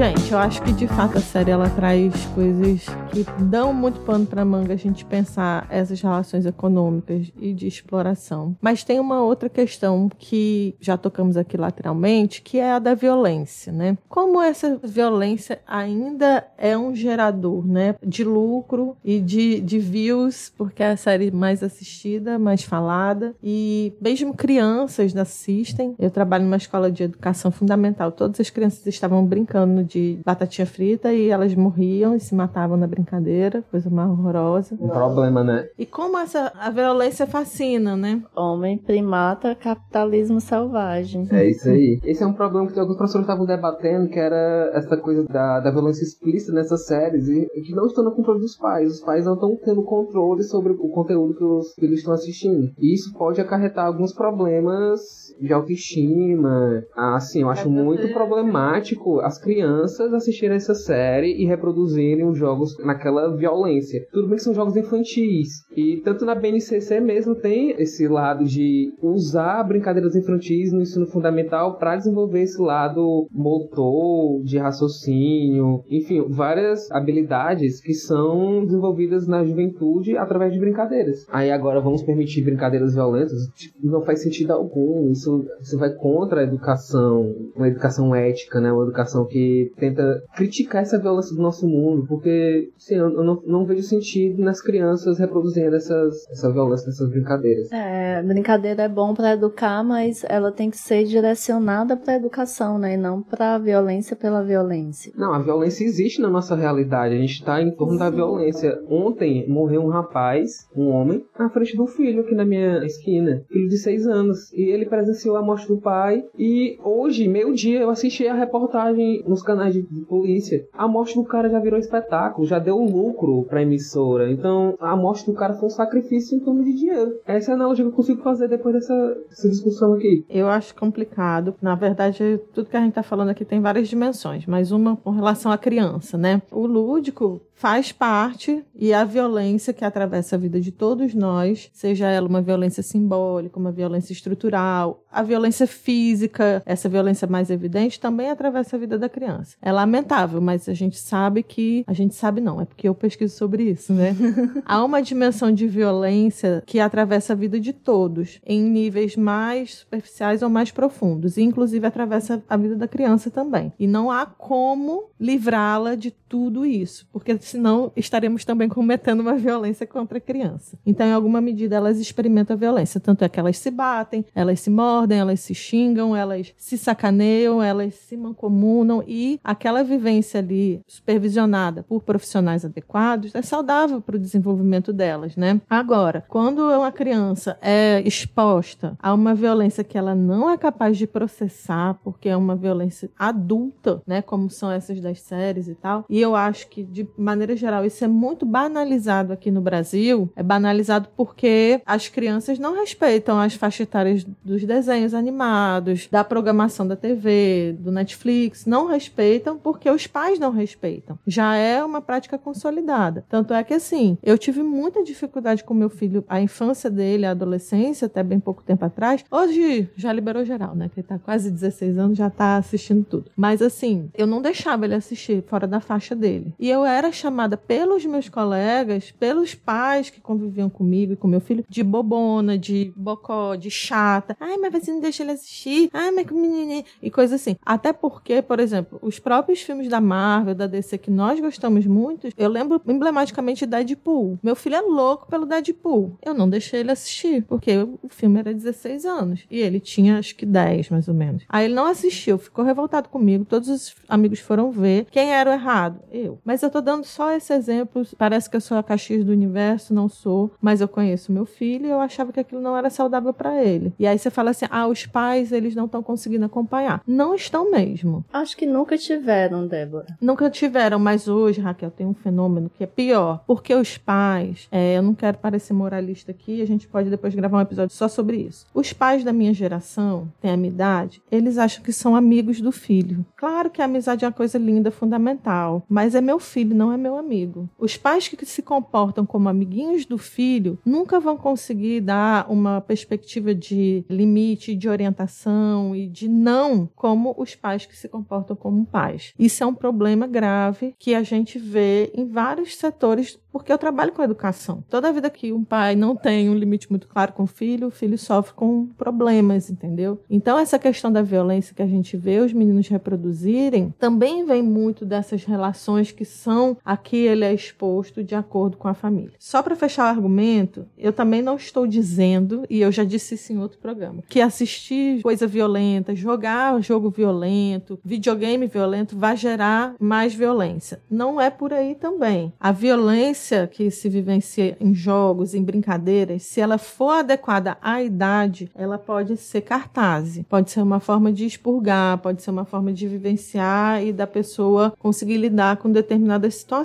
Gente, eu acho que de fato a série ela traz coisas que dão muito pano para manga a gente pensar essas relações econômicas e de exploração. Mas tem uma outra questão que já tocamos aqui lateralmente, que é a da violência, né? Como essa violência ainda é um gerador, né, de lucro e de, de views, porque é a série mais assistida, mais falada e mesmo crianças assistem. Eu trabalho numa escola de educação fundamental, todas as crianças estavam brincando de batatinha frita e elas morriam e se matavam na brincadeira, coisa mais horrorosa. Um problema, né? E como essa a violência fascina, né? Homem, primata, capitalismo selvagem. É isso aí. Esse é um problema que alguns professores estavam debatendo, que era essa coisa da, da violência explícita nessas séries e, e que não estão no controle dos pais. Os pais não estão tendo controle sobre o conteúdo que os filhos estão assistindo. E isso pode acarretar alguns problemas de autoestima. Assim, eu acho muito problemático as crianças crianças assistirem essa série e reproduzirem os jogos naquela violência. Tudo bem que são jogos infantis. E tanto na BNCC mesmo tem esse lado de usar brincadeiras infantis no ensino fundamental para desenvolver esse lado motor, de raciocínio, enfim, várias habilidades que são desenvolvidas na juventude através de brincadeiras. Aí agora vamos permitir brincadeiras violentas? Tipo, não faz sentido algum. Isso, isso vai contra a educação, uma educação ética, né? Uma educação que tenta criticar essa violência do nosso mundo, porque sim, eu não, não vejo sentido nas crianças reproduzindo essas, essa violência nessas brincadeiras. É, brincadeira é bom para educar, mas ela tem que ser direcionada para educação, né? E não para violência pela violência. Não, a violência existe na nossa realidade. A gente está em torno da violência. Ontem morreu um rapaz, um homem, na frente do filho aqui na minha esquina, filho de seis anos, e ele presenciou a morte do pai. E hoje, meio dia, eu assisti a reportagem nos canais de, de polícia. A morte do cara já virou espetáculo, já deu lucro para a emissora. Então, a morte do cara foi um sacrifício em torno de dinheiro. Essa é a analogia que eu consigo fazer depois dessa, dessa discussão aqui. Eu acho complicado. Na verdade, tudo que a gente está falando aqui tem várias dimensões, mas uma com relação à criança, né? O lúdico faz parte e a violência que atravessa a vida de todos nós, seja ela uma violência simbólica, uma violência estrutural, a violência física, essa violência mais evidente, também atravessa a vida da criança. É lamentável, mas a gente sabe que. A gente sabe não, é porque eu pesquiso sobre isso, né? Há uma dimensão de violência que atravessa a vida de todos, em níveis mais superficiais ou mais profundos, e inclusive atravessa a vida da criança também. E não há como livrá-la de tudo isso, porque senão estaremos também cometendo uma violência contra a criança. Então, em alguma medida, elas experimentam a violência. Tanto é que elas se batem, elas se mordem, elas se xingam, elas se sacaneiam, elas se mancomunam e aquela vivência ali supervisionada por profissionais adequados é saudável para o desenvolvimento delas, né? Agora, quando uma criança é exposta a uma violência que ela não é capaz de processar, porque é uma violência adulta, né, como são essas das séries e tal, e eu acho que de maneira maneira geral, isso é muito banalizado aqui no Brasil. É banalizado porque as crianças não respeitam as faixas etárias dos desenhos animados, da programação da TV, do Netflix, não respeitam porque os pais não respeitam. Já é uma prática consolidada. Tanto é que assim, eu tive muita dificuldade com meu filho, a infância dele, a adolescência, até bem pouco tempo atrás. Hoje já liberou geral, né? Que ele tá quase 16 anos, já tá assistindo tudo. Mas assim, eu não deixava ele assistir fora da faixa dele. E eu era chamada chamada pelos meus colegas, pelos pais que conviviam comigo e com meu filho, de bobona, de bocó, de chata. Ai, mas você não deixa ele assistir. Ai, mas que menino. E coisa assim. Até porque, por exemplo, os próprios filmes da Marvel, da DC que nós gostamos muito, eu lembro emblematicamente de Deadpool. Meu filho é louco pelo Deadpool. Eu não deixei ele assistir, porque o filme era 16 anos. E ele tinha acho que 10, mais ou menos. Aí ele não assistiu, ficou revoltado comigo. Todos os amigos foram ver. Quem era o errado? Eu. Mas eu tô dando só só esse exemplo. Parece que eu sou a Caxias do universo, não sou, mas eu conheço meu filho e eu achava que aquilo não era saudável para ele. E aí você fala assim: ah, os pais, eles não estão conseguindo acompanhar. Não estão mesmo. Acho que nunca tiveram, Débora. Nunca tiveram, mas hoje, Raquel, tem um fenômeno que é pior. Porque os pais, é, eu não quero parecer moralista aqui, a gente pode depois gravar um episódio só sobre isso. Os pais da minha geração, têm a minha idade, eles acham que são amigos do filho. Claro que a amizade é uma coisa linda, fundamental, mas é meu filho, não é meu amigo. Os pais que se comportam como amiguinhos do filho nunca vão conseguir dar uma perspectiva de limite, de orientação e de não como os pais que se comportam como pais. Isso é um problema grave que a gente vê em vários setores porque eu trabalho com educação. Toda vida que um pai não tem um limite muito claro com o filho, o filho sofre com problemas, entendeu? Então, essa questão da violência que a gente vê os meninos reproduzirem também vem muito dessas relações que são aqui ele é exposto de acordo com a família. Só para fechar o argumento, eu também não estou dizendo, e eu já disse isso em outro programa, que assistir coisa violenta, jogar jogo violento, videogame violento vai gerar mais violência. Não é por aí também. A violência que se vivencia em jogos, em brincadeiras, se ela for adequada à idade, ela pode ser cartaz, pode ser uma forma de expurgar, pode ser uma forma de vivenciar e da pessoa conseguir lidar com determinadas situações.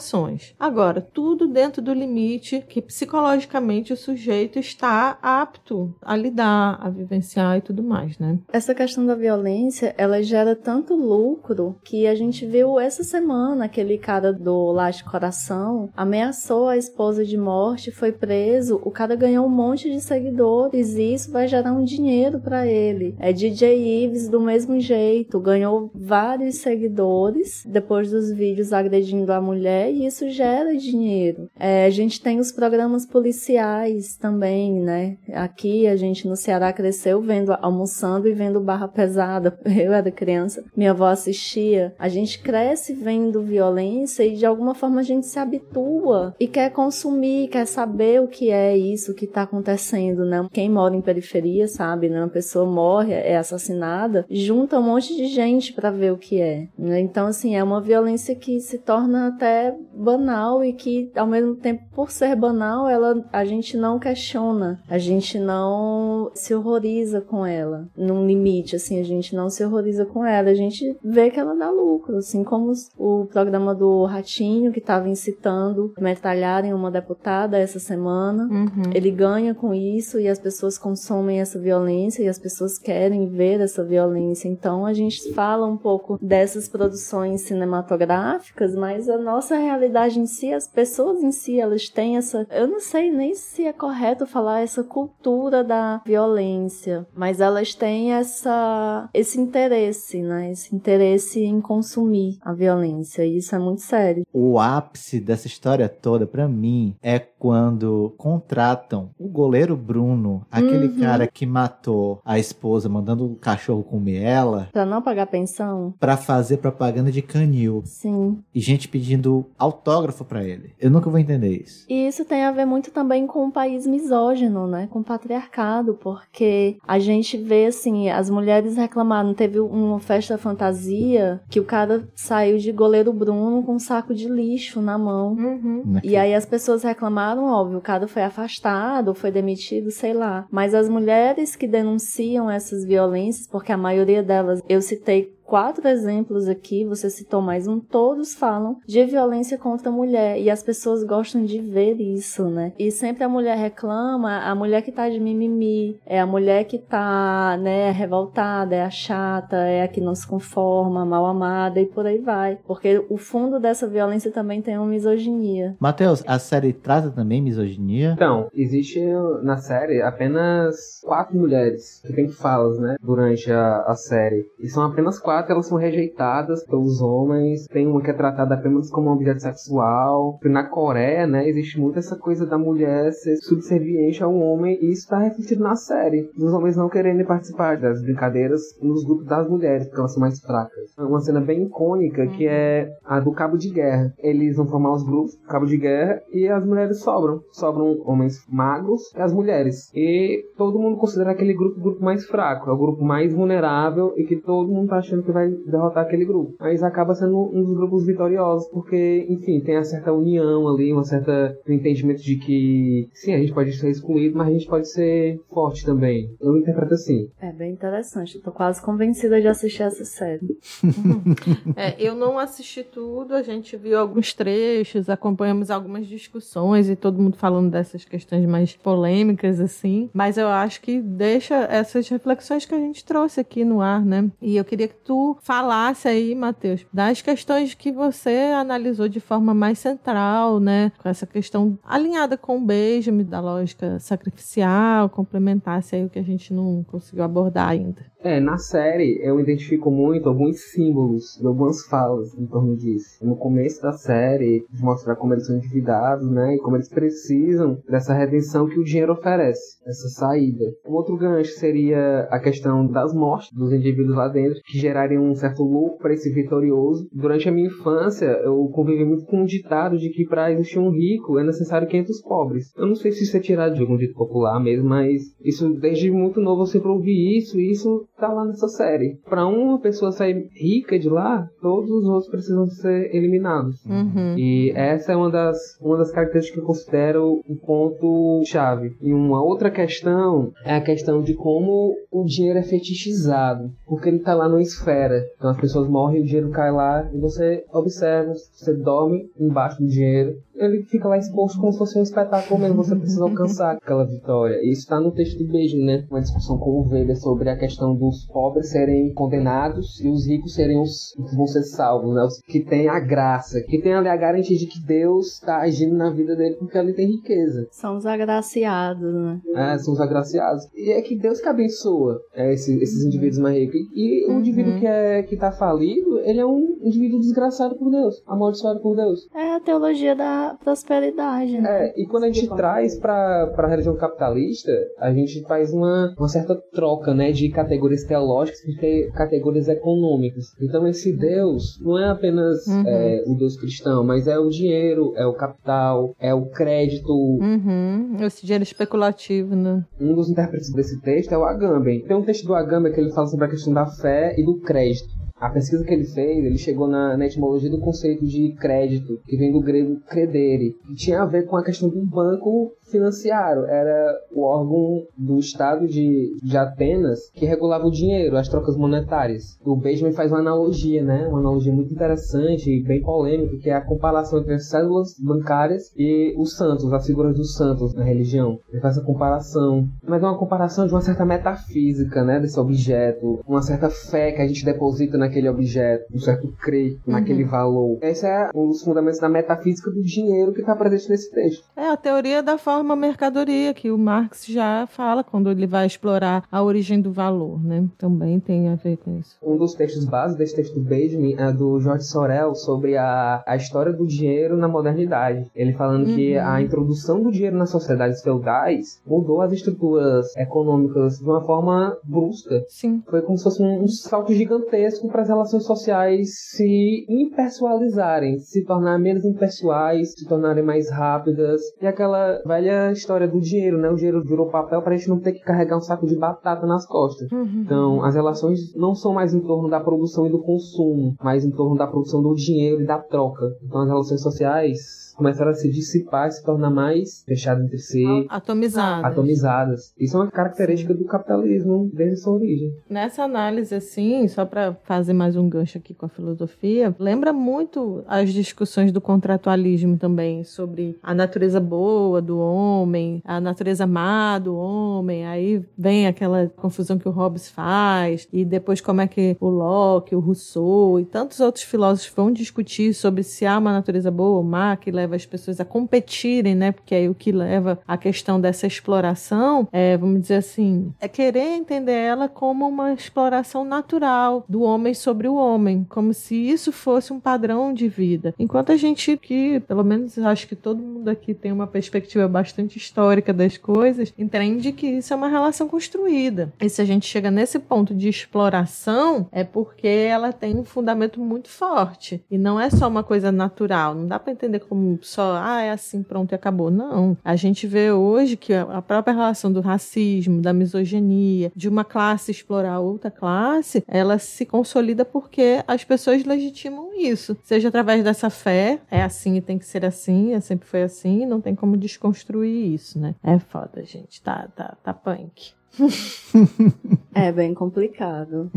Agora, tudo dentro do limite que psicologicamente o sujeito está apto a lidar, a vivenciar e tudo mais, né? Essa questão da violência, ela gera tanto lucro que a gente viu essa semana aquele cara do Laje Coração ameaçou a esposa de morte, foi preso, o cara ganhou um monte de seguidores e isso vai gerar um dinheiro para ele. É DJ Ives do mesmo jeito, ganhou vários seguidores depois dos vídeos agredindo a mulher e isso gera dinheiro. É, a gente tem os programas policiais também, né? Aqui a gente no Ceará cresceu vendo, almoçando e vendo barra pesada. Eu era criança, minha avó assistia. A gente cresce vendo violência e de alguma forma forma a gente se habitua e quer consumir, quer saber o que é isso que está acontecendo, né? Quem mora em periferia sabe, né? Uma pessoa morre, é assassinada, junta um monte de gente para ver o que é. Né? Então, assim, é uma violência que se torna até banal e que, ao mesmo tempo, por ser banal, ela, a gente não questiona, a gente não se horroriza com ela, num limite, assim, a gente não se horroriza com ela, a gente vê que ela dá lucro, assim como o programa do Ratinho, que estava incitando metralharem uma deputada essa semana, uhum. ele ganha com isso e as pessoas consomem essa violência e as pessoas querem ver essa violência, então a gente fala um pouco dessas produções cinematográficas, mas a nossa realidade em si, as pessoas em si, elas têm essa, eu não sei nem se é correto falar essa cultura da violência, mas elas têm essa esse interesse, né? Esse interesse em consumir a violência, e isso é muito sério. O ápice dessa história toda para mim é quando contratam o goleiro Bruno, aquele uhum. cara que matou a esposa mandando o cachorro comer ela, para não pagar pensão, para fazer propaganda de canil. Sim. E gente pedindo autógrafo para ele. Eu nunca vou entender isso. E isso tem a ver muito também com o país misógino, né? Com o patriarcado, porque a gente vê assim, as mulheres reclamaram, teve uma festa fantasia que o cara saiu de goleiro Bruno com um saco de lixo na mão. Uhum. E aí as pessoas reclamaram, óbvio, o cara foi afastado, foi demitido, sei lá. Mas as mulheres que denunciam essas violências, porque a maioria delas, eu citei quatro exemplos aqui, você citou mais um, todos falam de violência contra a mulher e as pessoas gostam de ver isso, né? E sempre a mulher reclama, a mulher que tá de mimimi, é a mulher que tá, né, revoltada, é a chata, é a que não se conforma, mal amada e por aí vai. Porque o fundo dessa violência também tem uma misoginia. Matheus, a série trata também misoginia? Então, existe na série apenas quatro mulheres que têm falas, né, durante a, a série. E são apenas quatro quatro elas são rejeitadas pelos homens. Tem uma que é tratada apenas como um objeto sexual. Na Coreia, né, existe muito essa coisa da mulher ser subserviente ao homem e isso está refletido na série. Os homens não querendo participar das brincadeiras nos grupos das mulheres, porque elas são mais fracas. Uma cena bem icônica que é a do cabo de guerra. Eles vão formar os grupos, cabo de guerra, e as mulheres sobram. Sobram homens magros e as mulheres. E todo mundo considera aquele grupo o grupo mais fraco, é o grupo mais vulnerável e que todo mundo tá achando que vai derrotar aquele grupo. Mas acaba sendo um dos grupos vitoriosos, porque, enfim, tem uma certa união ali, uma certa um entendimento de que, sim, a gente pode ser excluído, mas a gente pode ser forte também. Eu interpreto assim. É bem interessante. Eu tô quase convencida de assistir essa série. é, eu não assisti tudo, a gente viu alguns trechos, acompanhamos algumas discussões e todo mundo falando dessas questões mais polêmicas, assim. Mas eu acho que deixa essas reflexões que a gente trouxe aqui no ar, né? E eu queria que tu tu falasse aí, Matheus, das questões que você analisou de forma mais central, né? Com essa questão alinhada com o Benjamin, da lógica sacrificial, complementasse aí o que a gente não conseguiu abordar ainda. É, na série eu identifico muito alguns símbolos e algumas falas em torno disso. No começo da série, de mostrar como eles são endividados, né? E como eles precisam dessa redenção que o dinheiro oferece, essa saída. Um outro gancho seria a questão das mortes dos indivíduos lá dentro, que gerarem um certo lucro para esse vitorioso. Durante a minha infância, eu convivi muito com um ditado de que para existir um rico é necessário 500 pobres. Eu não sei se isso é tirado de algum dito popular mesmo, mas isso desde muito novo eu sempre ouvi isso e isso tá lá nessa série. Para uma pessoa sair rica de lá, todos os outros precisam ser eliminados. Uhum. E essa é uma das, uma das características que eu considero um ponto chave. E uma outra questão é a questão de como o dinheiro é fetichizado, porque ele tá lá numa esfera. Então as pessoas morrem, o dinheiro cai lá e você observa, você dorme embaixo do dinheiro ele fica lá exposto como se fosse um espetáculo mesmo, você precisa alcançar aquela vitória. E isso está no texto de Beijo, né? Uma discussão com o Weber sobre a questão dos pobres serem condenados e os ricos serem os que vão ser salvos, né? Os que têm a graça, que têm ali a garantia de que Deus está agindo na vida dele porque ele tem riqueza. São os agraciados, né? É, são os agraciados. E é que Deus que abençoa é, esses, esses indivíduos mais ricos. E uhum. o indivíduo que, é, que tá falido, ele é um indivíduo desgraçado por Deus, amaldiçoado por Deus. É a teologia da prosperidade. Né? É, e quando a gente traz pra, pra religião capitalista, a gente faz uma, uma certa troca, né, de categorias teológicas e categorias econômicas. Então esse Deus não é apenas uhum. é, o Deus cristão, mas é o dinheiro, é o capital, é o crédito. Uhum. Esse dinheiro especulativo, né? Um dos intérpretes desse texto é o Agamben. Tem um texto do Agamben que ele fala sobre a questão da fé e do crédito. A pesquisa que ele fez, ele chegou na, na, etimologia do conceito de crédito, que vem do grego credere, que tinha a ver com a questão do banco financiário. Era o órgão do Estado de, de Atenas que regulava o dinheiro, as trocas monetárias. O Benjamin faz uma analogia, né? Uma analogia muito interessante e bem polêmica, que é a comparação entre as células bancárias e os santos, as figuras dos santos na religião. Ele faz essa comparação. Mas é uma comparação de uma certa metafísica, né? Desse objeto, uma certa fé que a gente deposita naquele objeto, um certo crer uhum. naquele valor. Esse é um dos fundamentos da metafísica do dinheiro que está presente nesse texto. É a teoria da forma uma mercadoria, que o Marx já fala quando ele vai explorar a origem do valor, né? Também tem a ver com isso. Um dos textos básicos desse texto do Benjamin é do Jorge Sorel sobre a, a história do dinheiro na modernidade. Ele falando uhum. que a introdução do dinheiro nas sociedades feudais mudou as estruturas econômicas de uma forma brusca. Sim. Foi como se fosse um, um salto gigantesco para as relações sociais se impessoalizarem, se tornarem menos impessoais, se tornarem mais rápidas. E aquela velha velha história do dinheiro, né? O dinheiro virou papel pra gente não ter que carregar um saco de batata nas costas. Uhum. Então, as relações não são mais em torno da produção e do consumo, mas em torno da produção do dinheiro e da troca. Então, as relações sociais começaram a se dissipar se tornar mais fechadas entre si. Atomizadas. Atomizadas. Isso é uma característica do capitalismo desde sua origem. Nessa análise, assim, só para fazer mais um gancho aqui com a filosofia, lembra muito as discussões do contratualismo também, sobre a natureza boa do homem, a natureza má do homem, aí vem aquela confusão que o Hobbes faz, e depois como é que o Locke, o Rousseau e tantos outros filósofos vão discutir sobre se há uma natureza boa ou má que leva leva as pessoas a competirem, né? Porque aí o que leva à questão dessa exploração é, vamos dizer assim, é querer entender ela como uma exploração natural do homem sobre o homem, como se isso fosse um padrão de vida. Enquanto a gente que, pelo menos acho que todo mundo aqui tem uma perspectiva bastante histórica das coisas, entende que isso é uma relação construída. E se a gente chega nesse ponto de exploração, é porque ela tem um fundamento muito forte e não é só uma coisa natural. Não dá para entender como só, ah, é assim, pronto e acabou. Não. A gente vê hoje que a própria relação do racismo, da misoginia, de uma classe explorar outra classe, ela se consolida porque as pessoas legitimam isso. Seja através dessa fé, é assim e tem que ser assim, é sempre foi assim, não tem como desconstruir isso, né? É foda, gente. Tá, tá, tá punk. é bem complicado.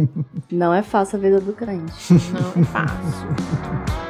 Não é fácil a vida do crente. Não é fácil.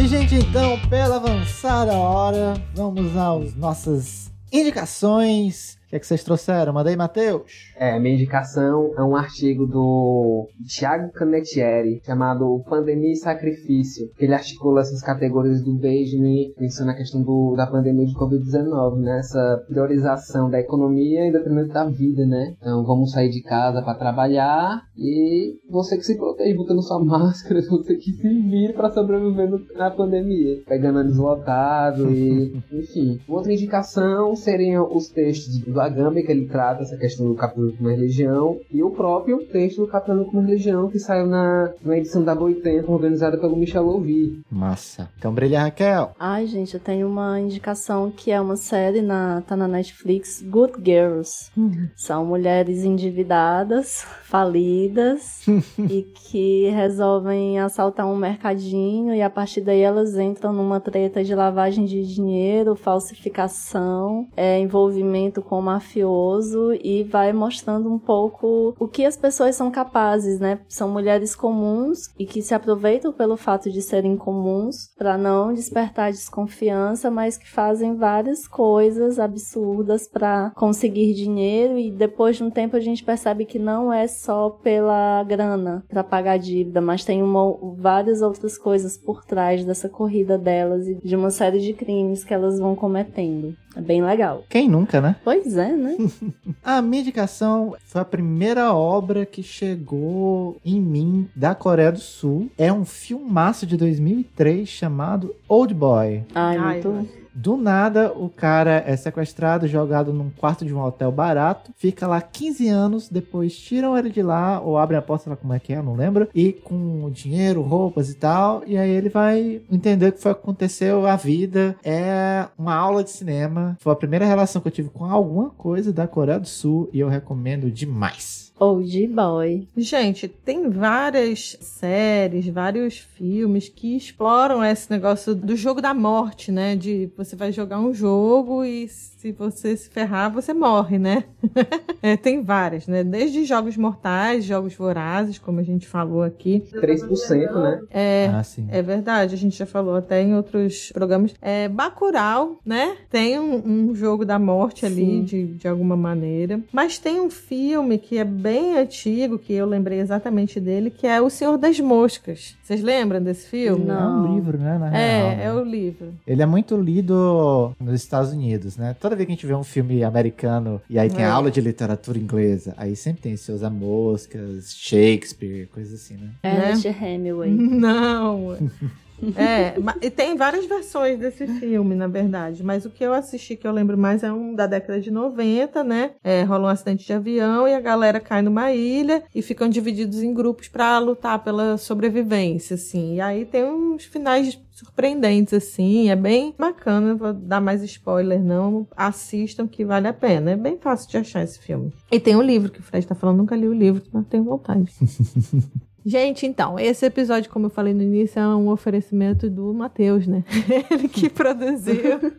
E, gente, então, pela avançada hora, vamos às nossas indicações o que, é que vocês trouxeram? Manda aí, Matheus. É, minha indicação é um artigo do Thiago Canettieri, chamado Pandemia e Sacrifício. Ele articula essas categorias do Benjamin, pensando na questão do, da pandemia de Covid-19, né? Essa priorização da economia em detrimento da vida, né? Então, vamos sair de casa para trabalhar e você que se protege botando sua máscara, você que se vira para sobreviver na pandemia. Pegando ônibus lotado e... enfim. Outra indicação seriam os textos do do Agamben, que ele trata essa questão do capitalismo como religião, e o próprio texto do capitalismo como religião, que saiu na, na edição da Boitempo, organizada pelo Michel Louvi. Massa. Então brilha, Raquel. Ai, gente, eu tenho uma indicação que é uma série, na, tá na Netflix, Good Girls. Uhum. São mulheres endividadas, falidas, e que resolvem assaltar um mercadinho, e a partir daí elas entram numa treta de lavagem de dinheiro, falsificação, é, envolvimento com mafioso e vai mostrando um pouco o que as pessoas são capazes, né? São mulheres comuns e que se aproveitam pelo fato de serem comuns para não despertar desconfiança, mas que fazem várias coisas absurdas para conseguir dinheiro e depois de um tempo a gente percebe que não é só pela grana para pagar dívida, mas tem uma, várias outras coisas por trás dessa corrida delas e de uma série de crimes que elas vão cometendo. É bem legal. Quem nunca, né? Pois é, né? A minha indicação foi a primeira obra que chegou em mim da Coreia do Sul. É um filmaço de 2003 chamado Old Boy. Ai, Ai, muito. Do nada, o cara é sequestrado, jogado num quarto de um hotel barato, fica lá 15 anos, depois tiram ele de lá, ou abrem a porta, lá como é que é, não lembro, e com dinheiro, roupas e tal, e aí ele vai entender o que foi que aconteceu, a vida. É uma aula de cinema. Foi a primeira relação que eu tive com alguma coisa da Coreia do Sul, e eu recomendo demais. Old Boy. Gente, tem várias séries, vários filmes que exploram esse negócio do jogo da morte, né? De você vai jogar um jogo e se você se ferrar, você morre, né? É, tem várias, né? Desde jogos mortais, jogos vorazes, como a gente falou aqui. 3%, né? É, Ah, sim. é verdade, a gente já falou até em outros programas. É, Bacurau, né? Tem um, um jogo da morte ali, de, de alguma maneira. Mas tem um filme que é bem antigo, que eu lembrei exatamente dele, que é O Senhor das Moscas. Vocês lembram desse filme? Não. É um livro, né? Na real, É, né? é o livro. Ele é muito lido nos Estados Unidos, né? Toda vez que a gente vê um filme americano e aí tem É. aula de literatura inglesa, aí sempre tem seus Moscas, Shakespeare, coisas assim, né? Ernest Hemingway. Não. É, e tem várias versões desse filme, na verdade. Mas o que eu assisti, que eu lembro mais, é um da década de 90, né? É, rola um acidente de avião e a galera cai numa ilha e ficam divididos em grupos pra lutar pela sobrevivência, assim. E aí tem uns finais surpreendentes, assim. É bem bacana. Vou dar mais spoiler, não. Assistam que vale a pena. É bem fácil de achar esse filme. E tem um livro que o Fred tá falando. Nunca li o livro, mas tenho vontade. Gente, então, esse episódio, como eu falei no início, é um oferecimento do Matheus, né? Ele que produziu.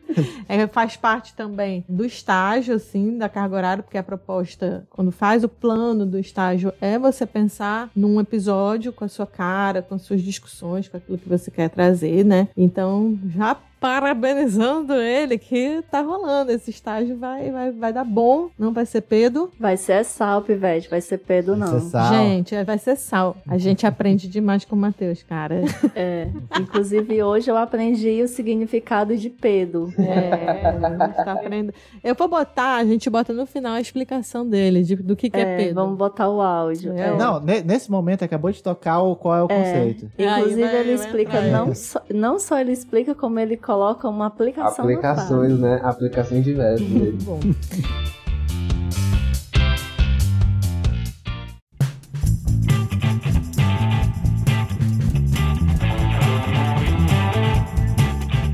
É, faz parte também do estágio, assim, da carga horária, porque a proposta, quando faz o plano do estágio, é você pensar num episódio com a sua cara, com as suas discussões, com aquilo que você quer trazer, né? Então, já parabenizando ele que tá rolando. Esse estágio vai, vai, vai dar bom, não vai ser pedo. Vai ser sal, pivete. Vai ser Pedro, não. Vai ser sal. Gente, é, vai ser sal. A gente aprende demais com o Matheus, cara. É. Inclusive, hoje eu aprendi o significado de Pedro. É, a gente tá aprendendo. Eu vou botar, a gente bota no final a explicação dele, de- do que, que é, É, Pedro. vamos botar o áudio. É, É. Não, ne- nesse momento acabou de tocar o qual é o conceito. Inclusive, Aí vai- ele vai explica, não só, não só ele explica, como ele coloca uma aplicação no Aplicações, né? Aplicações diversas dele. Bom.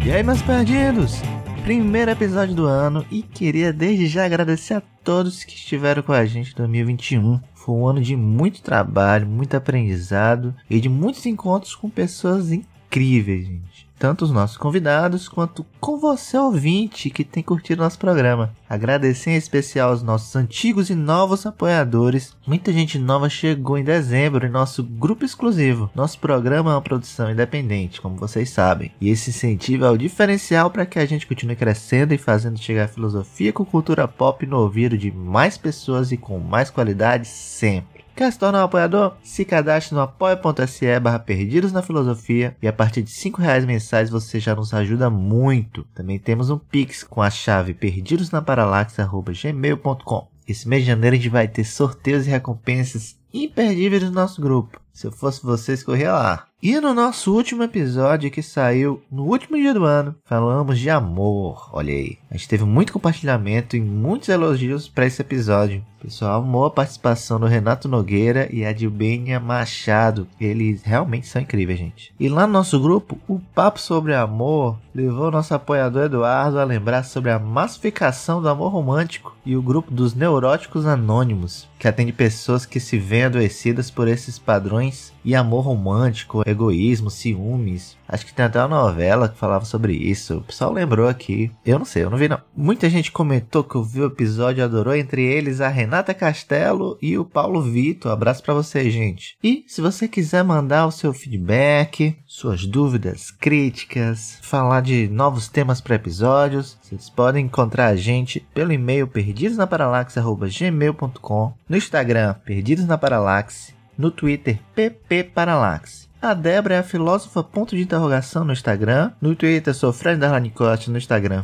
E aí, meus perdidos? Primeiro episódio do ano e queria desde já agradecer a todos que estiveram com a gente em 2021. Foi um ano de muito trabalho, muito aprendizado e de muitos encontros com pessoas incríveis, gente. Tanto os nossos convidados quanto com você ouvinte que tem curtido nosso programa. Agradecer em especial aos nossos antigos e novos apoiadores. Muita gente nova chegou em dezembro em nosso grupo exclusivo. Nosso programa é uma produção independente, como vocês sabem. E esse incentivo é o diferencial para que a gente continue crescendo e fazendo chegar filosofia com cultura pop no ouvido de mais pessoas e com mais qualidade sempre. Quer se tornar um apoiador? Se cadastre no apoia.se barra Perdidos na Filosofia e a partir de 5 reais mensais você já nos ajuda muito. Também temos um Pix com a chave perdidosnaparalaxe.gmail.com Esse mês de janeiro a gente vai ter sorteios e recompensas imperdíveis no nosso grupo. Se eu fosse vocês, corria lá. E no nosso último episódio que saiu no último dia do ano, falamos de amor. Olha aí, a gente teve muito compartilhamento e muitos elogios para esse episódio. O pessoal amou a participação do Renato Nogueira e a Dilbênia Machado. Eles realmente são incríveis, gente. E lá no nosso grupo, o papo sobre amor levou nosso apoiador Eduardo a lembrar sobre a massificação do amor romântico e o grupo dos neuróticos anônimos, que atende pessoas que se veem adoecidas por esses padrões e amor romântico, egoísmo, ciúmes. Acho que tem até uma novela que falava sobre isso. O pessoal lembrou aqui. Eu não sei, eu não vi não. Muita gente comentou que ouviu o episódio e adorou, entre eles a Renata Castelo e o Paulo Vitor. Abraço pra vocês, gente. E se você quiser mandar o seu feedback, suas dúvidas, críticas, falar de novos temas para episódios, vocês podem encontrar a gente pelo e-mail perdidosnaparalaxe.gmail.com, no Instagram Perdidos na Paralaxe, no Twitter PP Paralaxe. A Débora é a filósofa ponto de interrogação no Instagram. No Twitter sou Underline Costa, no Instagram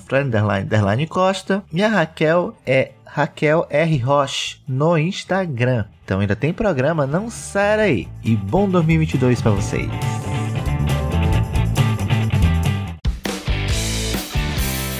Underline Costa. E a Raquel é Raquel R. Roche no Instagram. Então ainda tem programa, não sai aí. E bom 2022 para vocês.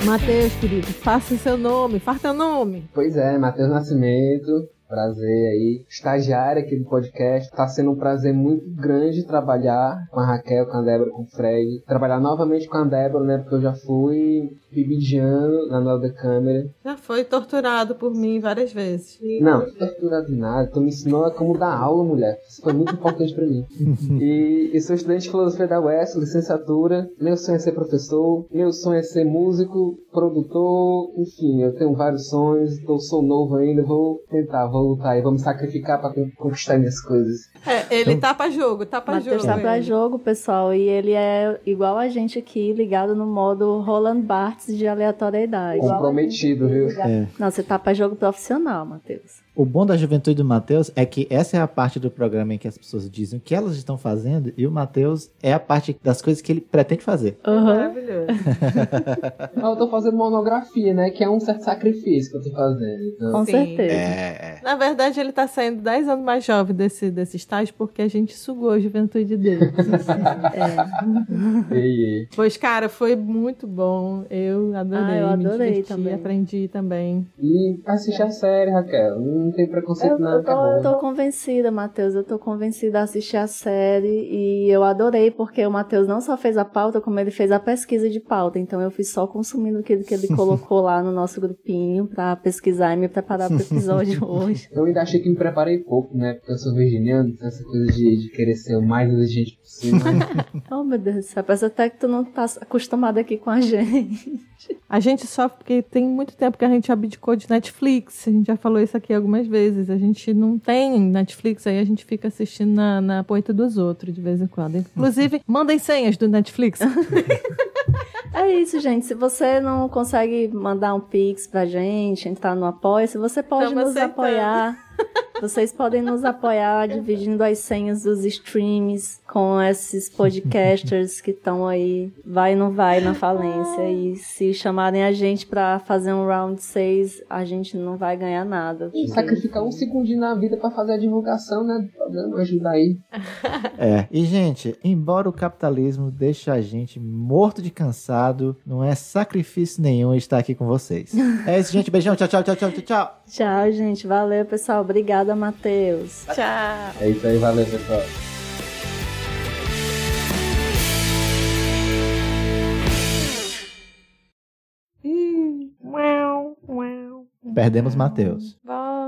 Matheus, querido, faça seu nome, faça teu nome. Pois é, Matheus Nascimento, prazer aí. Estagiário aqui do podcast. Tá sendo um prazer muito grande trabalhar com a Raquel, com a Débora, com o Fred. Trabalhar novamente com a Débora, né? Porque eu já fui bibidiano na Nova Câmara. Já foi torturado por mim várias vezes. Não, torturado em nada. Tu me ensinou a como dar aula, mulher. Isso foi muito importante pra mim. E, e sou estudante de filosofia da UES, licenciatura. Meu sonho é ser professor. Meu sonho é ser músico, produtor. Enfim, eu tenho vários sonhos. Eu sou novo ainda. Vou tentar, vou lutar e vou me sacrificar pra conquistar minhas coisas. É, ele tá pra jogo, tá pra Matheus jogo. tá pra ele. jogo, pessoal. E ele é igual a gente aqui, ligado no modo Roland Barthes de aleatoriedade. Comprometido, viu? Não, você tá pra jogo profissional, Matheus. O bom da juventude do Matheus é que essa é a parte do programa em que as pessoas dizem o que elas estão fazendo e o Matheus é a parte das coisas que ele pretende fazer. Maravilhoso. Ah, Eu tô fazendo monografia, né? Que é um certo sacrifício que eu tô fazendo. Então, Com Sim. certeza. É, Na verdade, ele tá saindo 10 anos mais jovem desse, desse estágio porque a gente sugou a juventude dele. É. ei, ei. pois, cara, foi muito bom. Eu adorei. Ah, eu me adorei diverti, também. Aprendi também. E assistir a série, Raquel. Não tem preconceito Eu, não, eu tá tô, eu tô convencida, Matheus. Eu tô convencida a assistir a série e eu adorei porque o Matheus não só fez a pauta, como ele fez a pesquisa de pauta. Então eu fui só consumindo aquilo que ele colocou lá no nosso grupinho pra pesquisar e me preparar pro episódio hoje. Eu ainda achei que me preparei pouco, né? Porque eu sou virginiano, tem essa coisa de, de querer ser o mais exigente possível. Mas Oh, meu Deus do céu. Parece até que tu não tá acostumado aqui com a gente. A gente sofre porque tem muito tempo que a gente abdicou de Netflix. A gente já falou isso aqui algumas vezes. A gente não tem Netflix, aí a gente fica assistindo na, na poeta dos outros de vez em quando. Inclusive, mandem senhas do Netflix. É isso, gente. Se você não consegue mandar um pix pra gente, entrar no apoia, se você pode Tamo nos aceitando. apoiar. Vocês podem nos apoiar dividindo as senhas dos streams com esses podcasters que estão aí, vai não vai na falência. E se chamarem a gente pra fazer um round 6, a gente não vai ganhar nada. sacrificar um segundinho na vida pra fazer a divulgação, né? do programa, Ajuda aí. É. E, gente, embora o capitalismo deixe a gente morto de cansado, não é sacrifício nenhum estar aqui com vocês. É isso, gente. Beijão. Tchau, tchau, tchau, tchau, tchau, tchau. Tchau, gente. Valeu, pessoal. Obrigada, Matheus. Tchau. É isso aí, valeu, pessoal. Perdemos Matheus.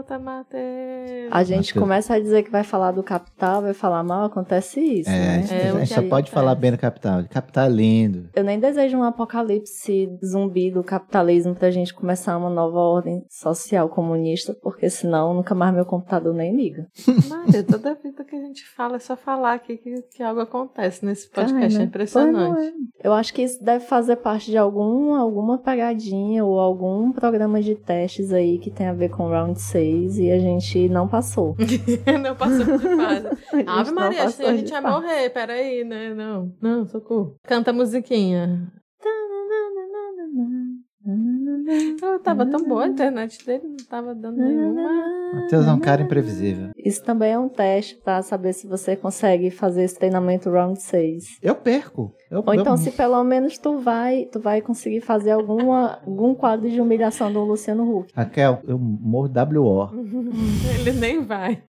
Volta, Matheus. A gente Matheus. começa a dizer que vai falar do capital, vai falar mal, acontece isso, É, né? a gente, É, a gente que só aí pode acontece. falar bem do capital. Capital é lindo. Eu nem desejo um apocalipse zumbi do capitalismo pra gente começar uma nova ordem social comunista, porque senão nunca mais meu computador nem liga. Matheus, toda vida que a gente fala é só falar aqui que, que algo acontece nesse podcast. Ai, é né? impressionante. É. Eu acho que isso deve fazer parte de algum, alguma pegadinha ou algum programa de testes aí que tem a ver com Round 6 e a gente não passou. não passou de fase. A gente Ave Maria, a gente vai fase. morrer. Peraí, né? Não, não, socorro. Canta a musiquinha. Eu tava tão boa a internet dele, não tava dando nenhuma. Matheus é um cara imprevisível. Isso também é um teste pra saber se você consegue fazer esse treinamento Round 6. Eu perco. Eu, Ou então, eu- se pelo menos tu vai, tu vai conseguir fazer alguma, algum quadro de humilhação do Luciano Huck. Raquel, eu morro WO. Ele nem vai.